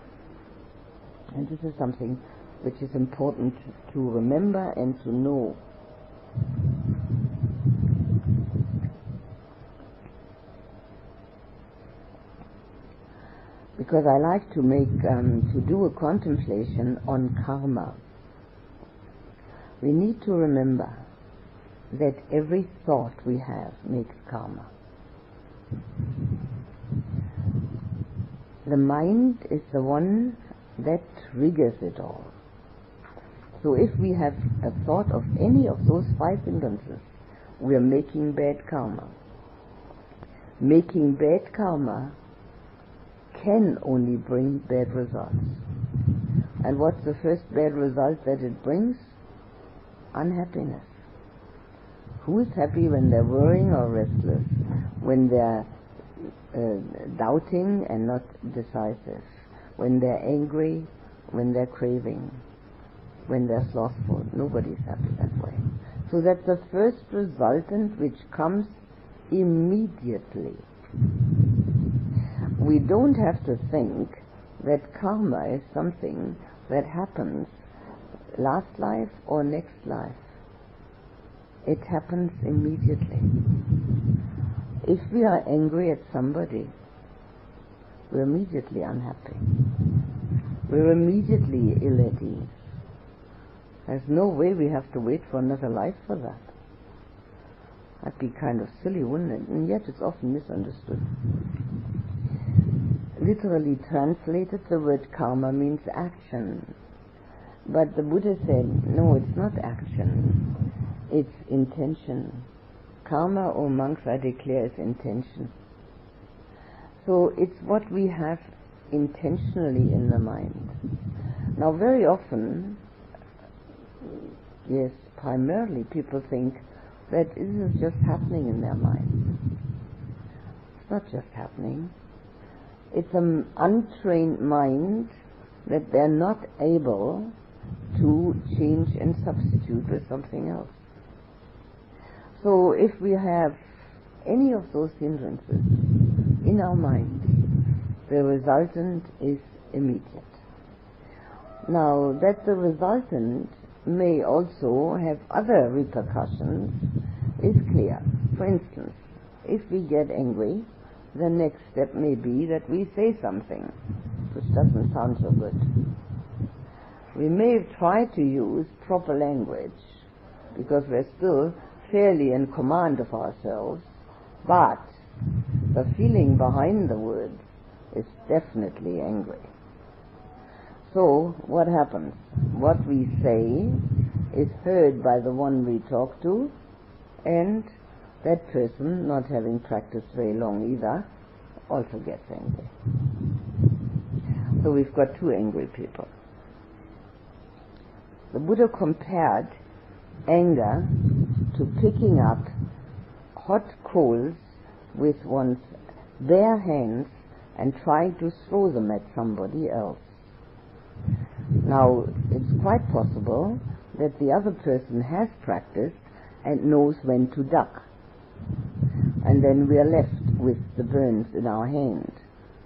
And this is something which is important to remember and to know. Because I like to make, um, to do a contemplation on karma. We need to remember that every thought we have makes karma. The mind is the one that triggers it all. So if we have a thought of any of those five hindrances, we are making bad karma. Making bad karma can only bring bad results. And what's the first bad result that it brings? Unhappiness. Who is happy when they're worrying or restless? When they're uh, doubting and not decisive? When they're angry? When they're craving? When they're slothful. Nobody's happy that way. So that's the first resultant which comes immediately. We don't have to think that karma is something that happens last life or next life. It happens immediately. If we are angry at somebody, we're immediately unhappy. We're immediately ill at ease. There's no way we have to wait for another life for that. That'd be kind of silly, wouldn't it? And yet it's often misunderstood. Literally translated, the word karma means action. But the Buddha said, no, it's not action. It's intention. Karma, or monks, I declare, is intention. So it's what we have intentionally in the mind. Now, very often, yes, primarily people think that this is just happening in their mind. It's not just happening. It's an untrained mind that they're not able to change and substitute with something else. So if we have any of those hindrances in our mind, the resultant is immediate. Now that the resultant may also have other repercussions is clear. For instance, if we get angry, the next step may be that we say something which doesn't sound so good. We may try to use proper language because we're still fairly in command of ourselves, but the feeling behind the words is definitely angry. So, what happens? What we say is heard by the one we talk to, and that person, not having practiced very long either, also gets angry. So we've got two angry people. The Buddha compared anger to picking up hot coals with one's bare hands and trying to throw them at somebody else. Now, it's quite possible that the other person has practiced and knows when to duck. And then we are left with the burns in our hand,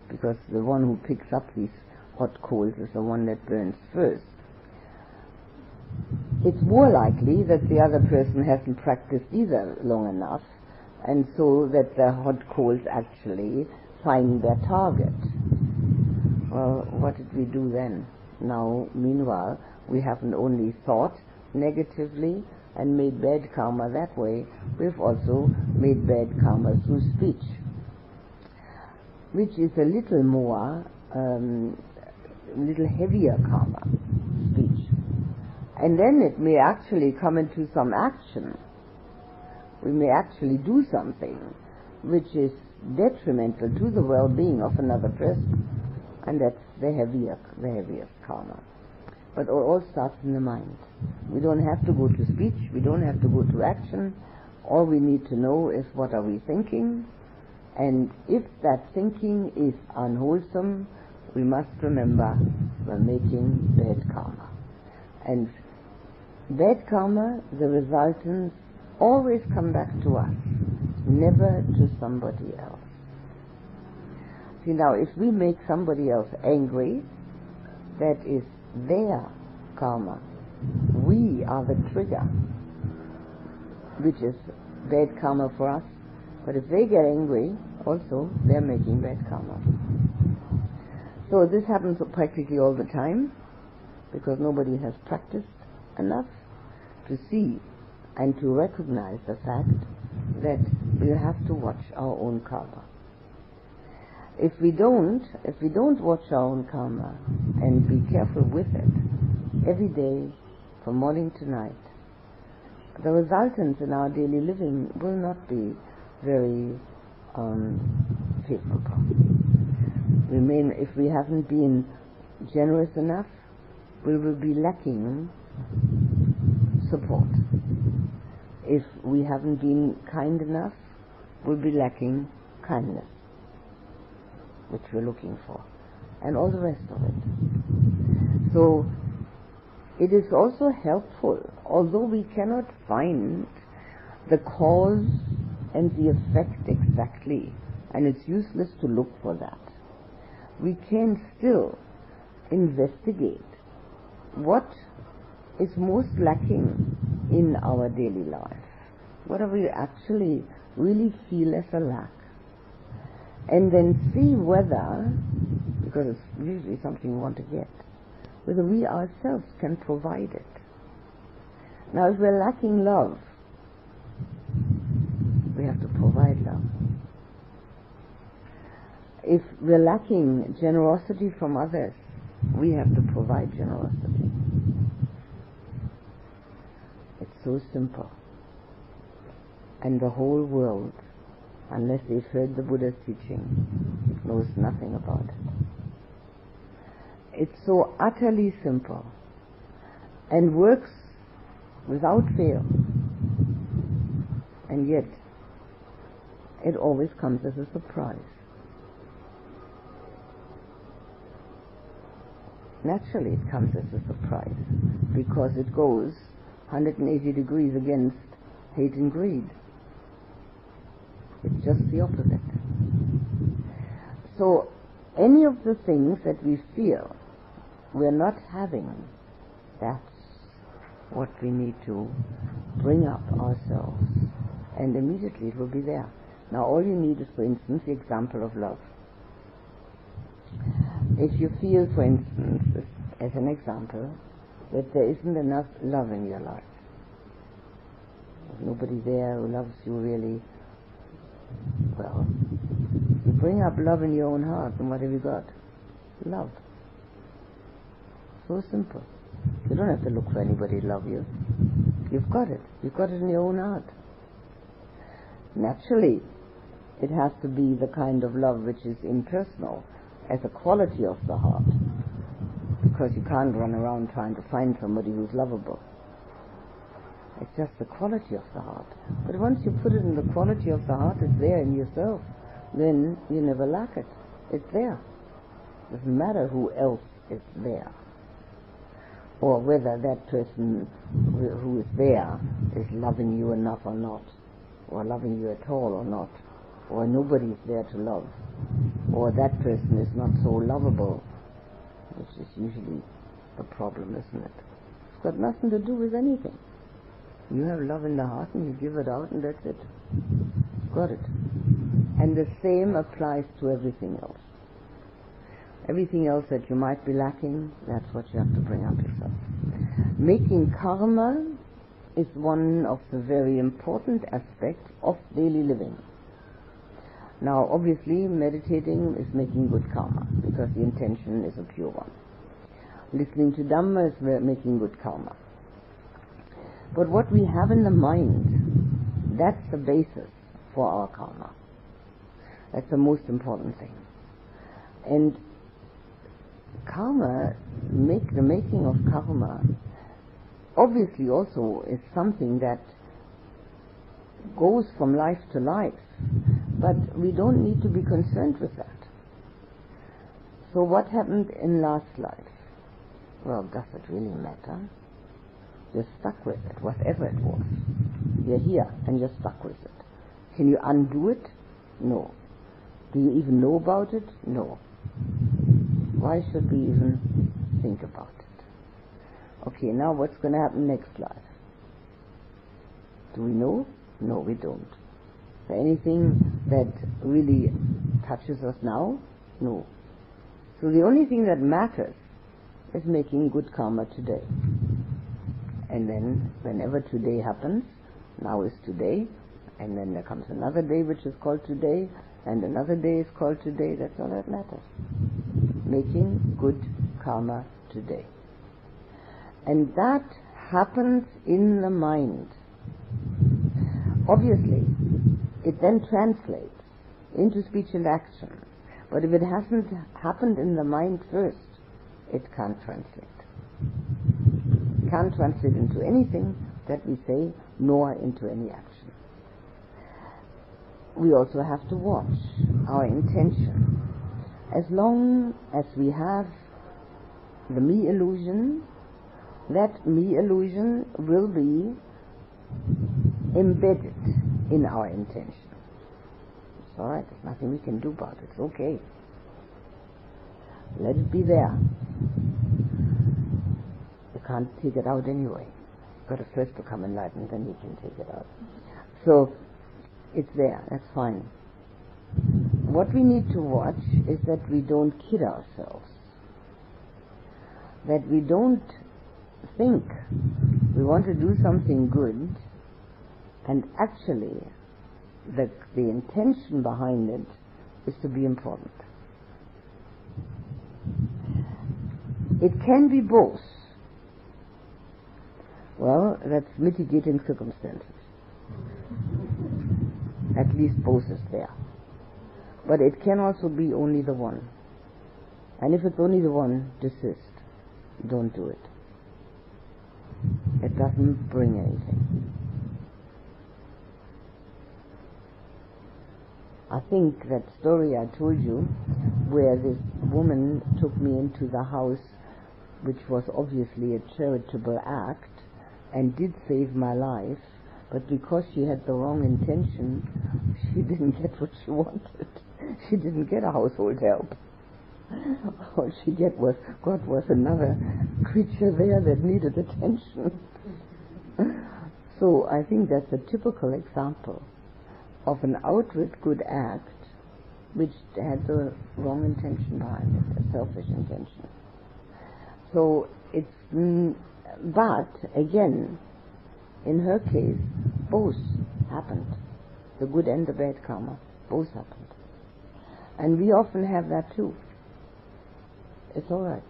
because the one who picks up these hot coals is the one that burns first. It's more likely that the other person hasn't practiced either long enough, and so that the hot coals actually find their target. Well, what did we do then? Now, meanwhile, We haven't only thought negatively and made bad karma that way, we've also made bad karma through speech, which is a little more, um, a little heavier karma, speech. And then it may actually come into some action. We may actually do something which is detrimental to the well-being of another person, and that's the heavier, uh, the heaviest uh, karma. But it all starts in the mind. We don't have to go to speech. We don't have to go to action. All we need to know is what are we thinking, and if that thinking is unwholesome, we must remember we're making bad karma. And bad karma, the resultants always come back to us, never to somebody else. See now, if we make somebody else angry, that is their karma. We are the trigger, which is bad karma for us. But if they get angry, also they're making bad karma. So this happens practically all the time because nobody has practiced enough to see and to recognize the fact that we have to watch our own karma. If we don't, if we don't watch our own karma and be careful with it every day, from morning to night, the resultants in our daily living will not be very um, favorable. We may, if we haven't been generous enough, we will be lacking support. If we haven't been kind enough, we'll be lacking kindness, which we're looking for, and all the rest of it. So, it is also helpful, although we cannot find the cause and the effect exactly, and it's useless to look for that. We can still investigate what is most lacking in our daily life. What do we actually really feel as a lack? And then see whether, because it's usually something we want to get, whether we ourselves can provide it. Now, if we're lacking love, we have to provide love. If we're lacking generosity from others, we have to provide generosity. It's so simple. And the whole world, unless they've heard the Buddha's teaching, it knows nothing about it. It's so utterly simple and works without fail. And yet, it always comes as a surprise. Naturally, it comes as a surprise because it goes 180 degrees against hate and greed. It's just the opposite. So, any of the things that we feel we're not having, that's what we need to bring up ourselves. And immediately it will be there. Now, all you need is, for instance, the example of love. If you feel, for instance, as an example, that there isn't enough love in your life, there's nobody there who loves you really, well, you bring up love in your own heart, and what have you got? Love. So simple. You don't have to look for anybody to love you. You've got it. You've got it in your own heart. Naturally, it has to be the kind of love which is impersonal, as a quality of the heart. Because you can't run around trying to find somebody who's lovable. It's just the quality of the heart. But once you put it in the quality of the heart, it's there in yourself. Then you never lack it. It's there. It Doesn't matter who else is there or whether that person who is there is loving you enough or not, or loving you at all or not, or nobody is there to love, or that person is not so lovable, which is usually the problem, isn't it? It's got nothing to do with anything. You have love in the heart and you give it out and that's it. Got it. And the same applies to everything else. Everything else that you might be lacking, that's what you have to bring up yourself. Making karma is one of the very important aspects of daily living. Now, obviously, meditating is making good karma because the intention is a pure one. Listening to Dhamma is making good karma. But what we have in the mind, that's the basis for our karma. That's the most important thing. And karma, make the making of karma, obviously also is something that goes from life to life. But we don't need to be concerned with that. So what happened in last life? Well, does it really matter? You're stuck with it, whatever it was. You're here and you're stuck with it. Can you undo it? No. Do you even know about it? No. Why should we even think about it? Okay, now what's going to happen next life? Do we know? No, we don't. anything that really touches us now? No. So the only thing that matters is making good karma today. And then whenever today happens, now is today, and then there comes another day which is called today, and another day is called today, that's all that matters. Making good karma today. And that happens in the mind. Obviously, it then translates into speech and action. But if it hasn't happened in the mind first, it can't translate. Can't translate into anything that we say, nor into any action. We also have to watch our intention. As long as we have the me illusion, that me illusion will be embedded in our intention. It's all right. There's nothing we can do about it. It's okay. Let it be there. Can't take it out anyway. Got to first become enlightened, then you can take it out. So it's there. That's fine. What we need to watch is that we don't kid ourselves. That we don't think we want to do something good and actually the, the intention behind it is to be important. It can be both. Well, that's mitigating circumstances. At least both is there. But it can also be only the one. And if it's only the one, desist. Don't do it. It doesn't bring anything. I think that story I told you, where this woman took me into the house, which was obviously a charitable act, and did save my life, but because she had the wrong intention, she didn't get what she wanted. She didn't get a household help. All she get was God was another creature there that needed attention. so I think that's a typical example of an outward good act which had the wrong intention behind it, a selfish intention. So it's, mm, but again, in her case, both happened. The good and the bad karma, both happened. And we often have that too. It's alright.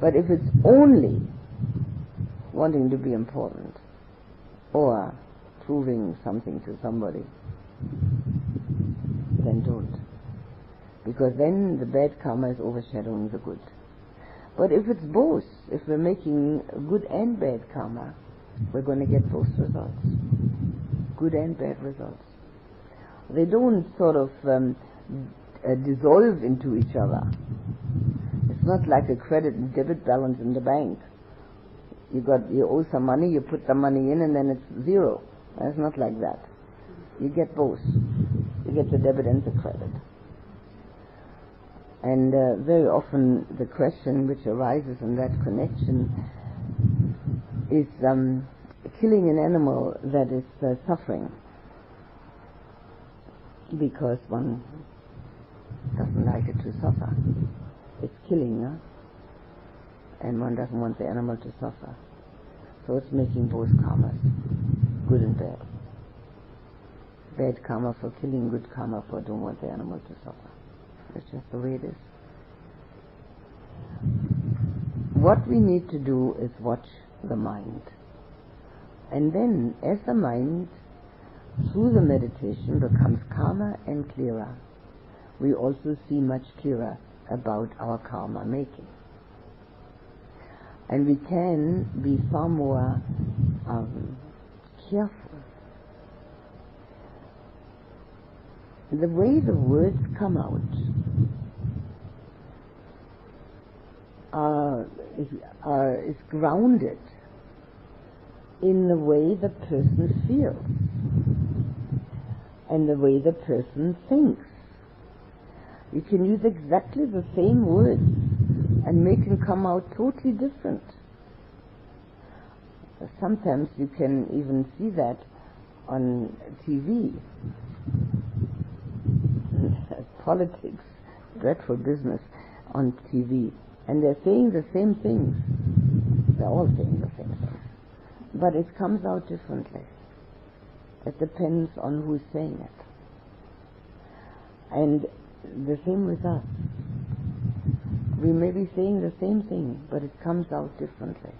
But if it's only wanting to be important, or proving something to somebody, then don't. Because then the bad karma is overshadowing the good. But if it's both, if we're making good and bad karma, we're going to get both results. Good and bad results. They don't sort of um, uh, dissolve into each other. It's not like a credit and debit balance in the bank. You got you owe some money, you put the money in, and then it's zero. It's not like that. You get both. You get the debit and the credit. And uh, very often the question which arises in that connection is um, killing an animal that is uh, suffering because one doesn't like it to suffer. It's killing, and one doesn't want the animal to suffer. So it's making both karmas, good and bad. Bad karma for killing, good karma for don't want the animal to suffer. That's just the way it is. What we need to do is watch the mind. And then, as the mind, through the meditation, becomes calmer and clearer, we also see much clearer about our karma making. And we can be far more um, careful. The way the words come out uh, is, uh, is grounded in the way the person feels and the way the person thinks. You can use exactly the same words and make them come out totally different. Sometimes you can even see that on TV. Politics, dreadful business on TV. And they're saying the same things. They're all saying the same things. But it comes out differently. It depends on who's saying it. And the same with us. We may be saying the same thing, but it comes out differently.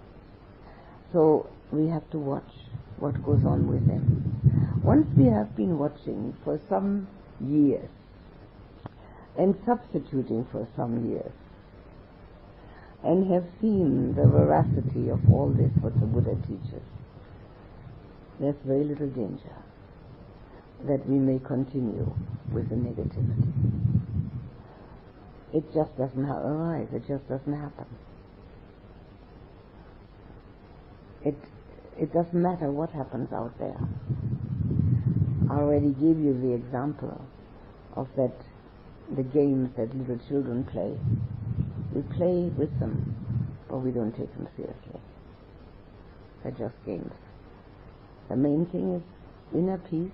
So we have to watch what goes on with them. Once we have been watching for some years and substituting for some years and have seen the veracity of all this what the Buddha teaches, there's very little danger that we may continue with the negativity. It just doesn't arise. It just doesn't happen. It it doesn't matter what happens out there. I already gave you the example of that the games that little children play. We play with them, but we don't take them seriously. They're just games. The main thing is inner peace,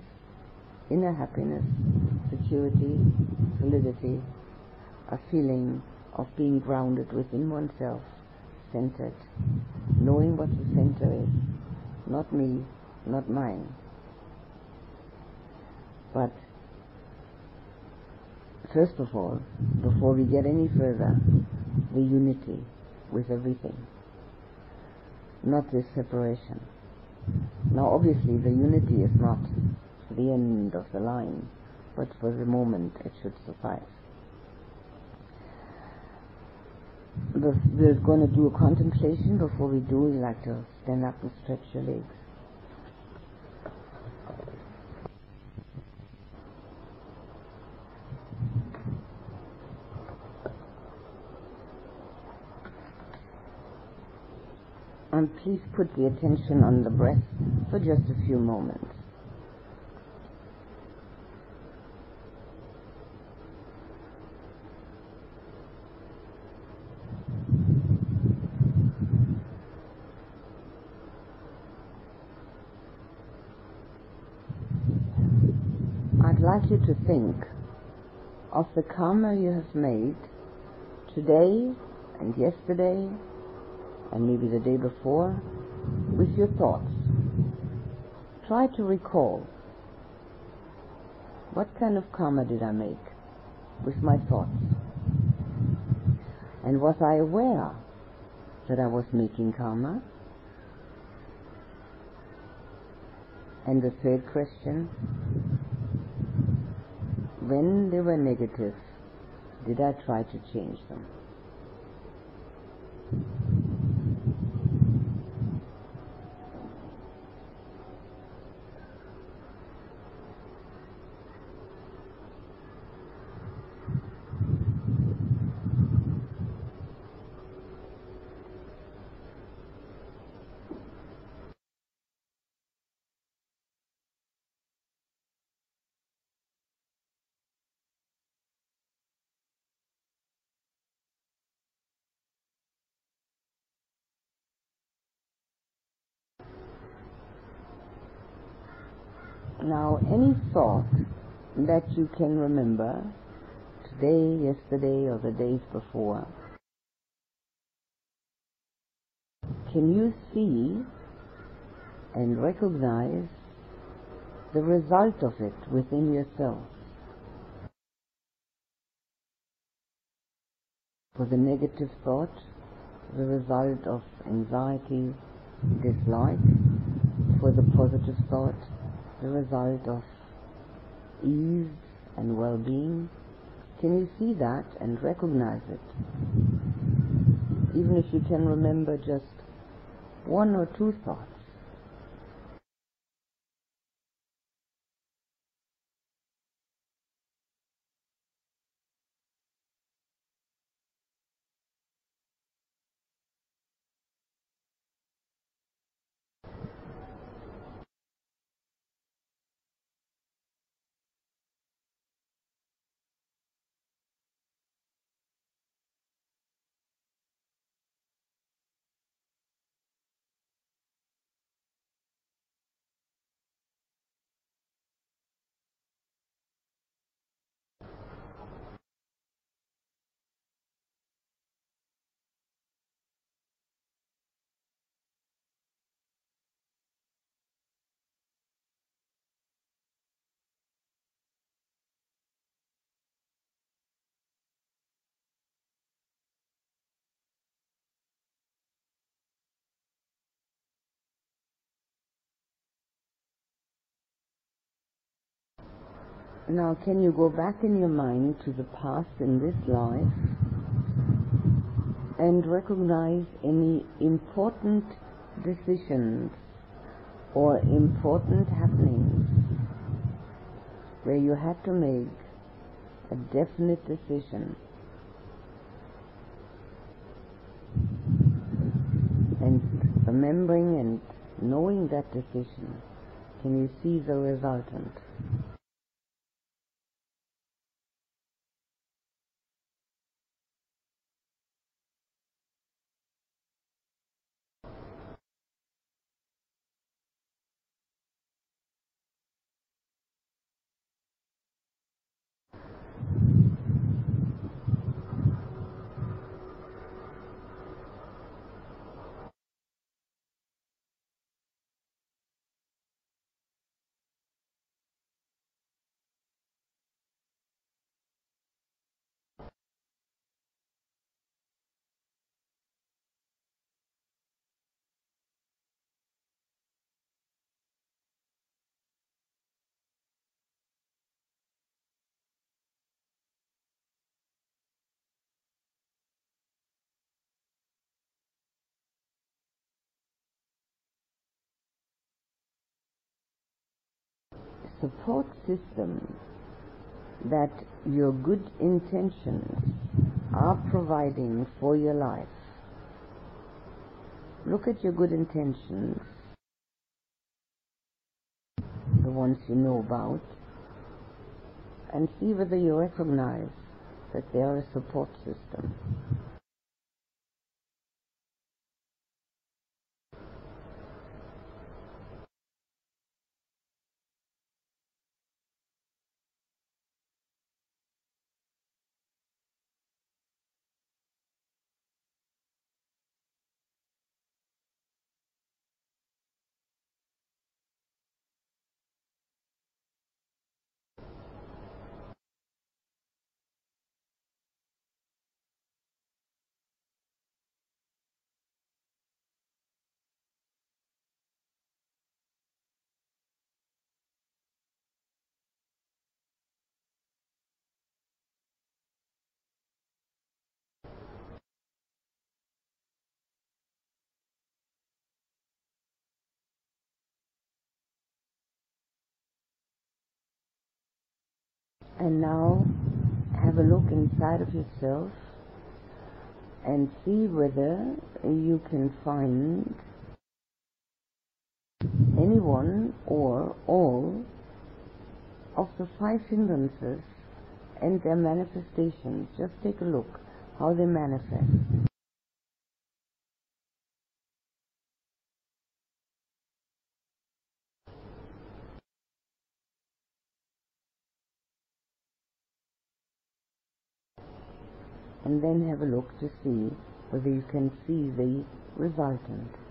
inner happiness, security, solidity, a feeling of being grounded within oneself, centered, knowing what the center is, not me, not mine. But first of all, before we get any further, the unity with everything, not this separation. Now, obviously, the unity is not the end of the line, but for the moment it should suffice. We're going to do a contemplation. Before we do, we'd like to stand up and stretch your legs. And please put the attention on the breath for just a few moments. I'd like you to think of the karma you have made today and yesterday and maybe the day before with your thoughts. Try to recall what kind of karma did I make with my thoughts? And was I aware that I was making karma? And the third question, when they were negative, did I try to change them? Now, any thought that you can remember today, yesterday, or the days before, can you see and recognize the result of it within yourself? For the negative thought, the result of anxiety, dislike. For the positive thought, the result of ease and well-being. Can you see that and recognize it? Even if you can remember just one or two thoughts. Now, can you go back in your mind to the past in this life and recognize any important decisions or important happenings where you had to make a definite decision and remembering and knowing that decision, can you see the resultant? Support system that your good intentions are providing for your life. Look at your good intentions, the ones you know about, and see whether you recognize that they are a support system. And now have a look inside of yourself and see whether you can find any one or all of the five hindrances and their manifestations. Just take a look how they manifest. And then have a look to see whether you can see the resultant.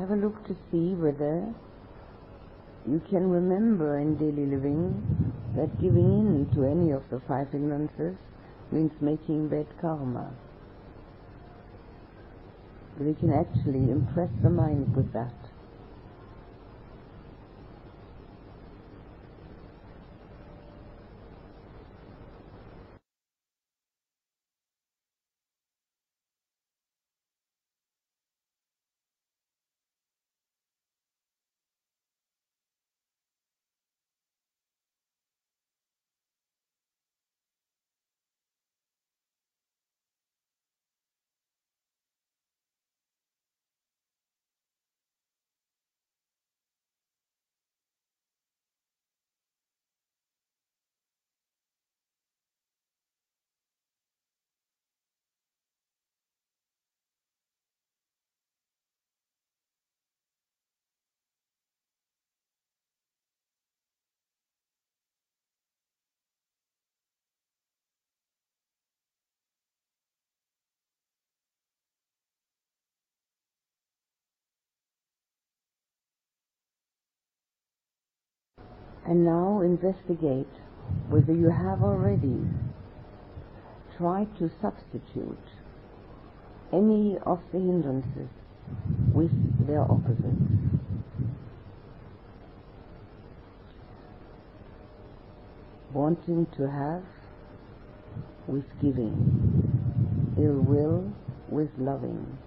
Have a look to see whether you can remember in daily living that giving in to any of the five hindrances means making bad karma. We can actually impress the mind with that. And now investigate whether you have already tried to substitute any of the hindrances with their opposites. Wanting to have with giving, ill will with loving,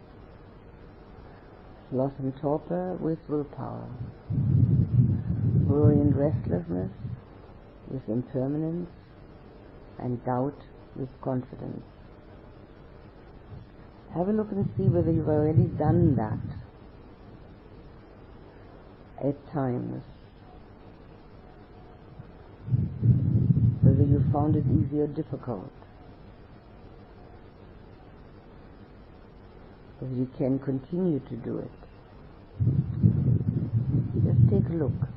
sloth and torpor with willpower worry and restlessness with impermanence, and doubt with confidence. Have a look and see whether you've already done that at times. Whether you found it easy or difficult. Whether you can continue to do it. Just take a look.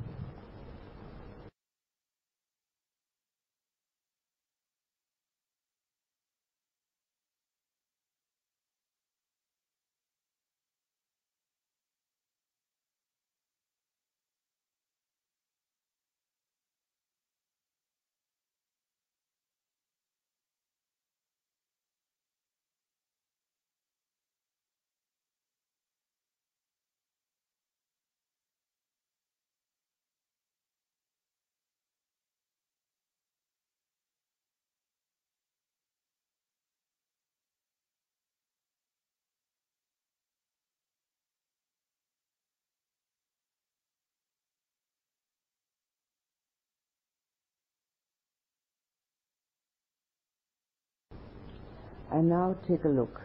And now take a look.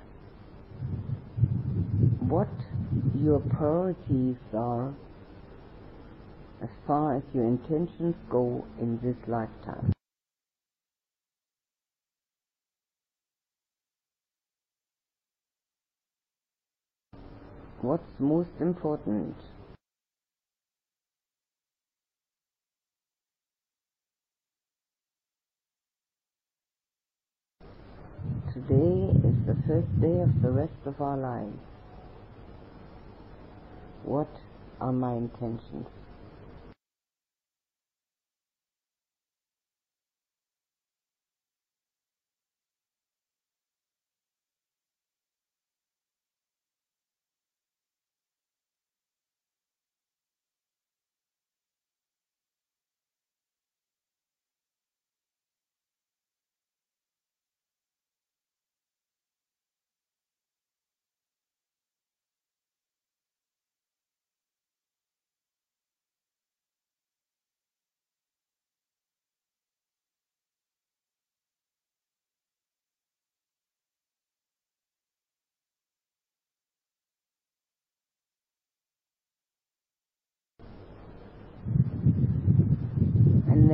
What your priorities are as far as your intentions go in this lifetime. What's most important? Today is the first day of the rest of our lives. What are my intentions?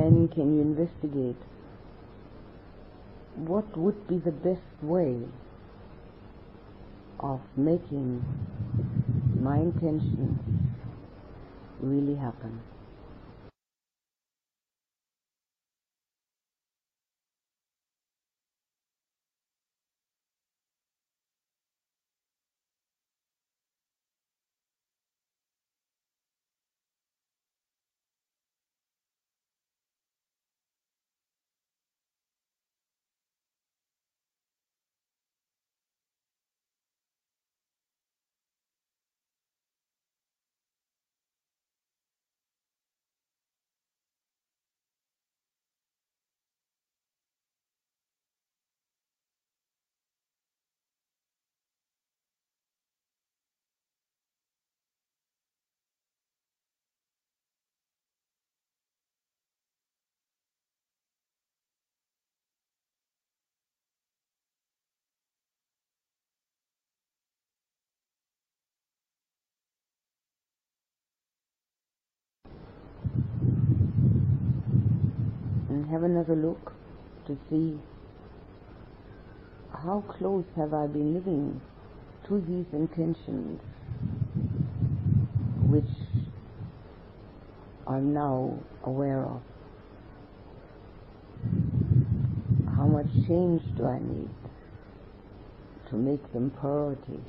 Then can you investigate what would be the best way of making my intentions really happen? And have another look to see how close have I been living to these intentions which I'm now aware of. How much change do I need to make them priority?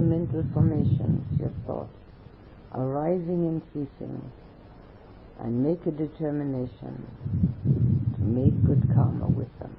Mental formations, your thoughts, arising and ceasing, and make a determination to make good karma with them.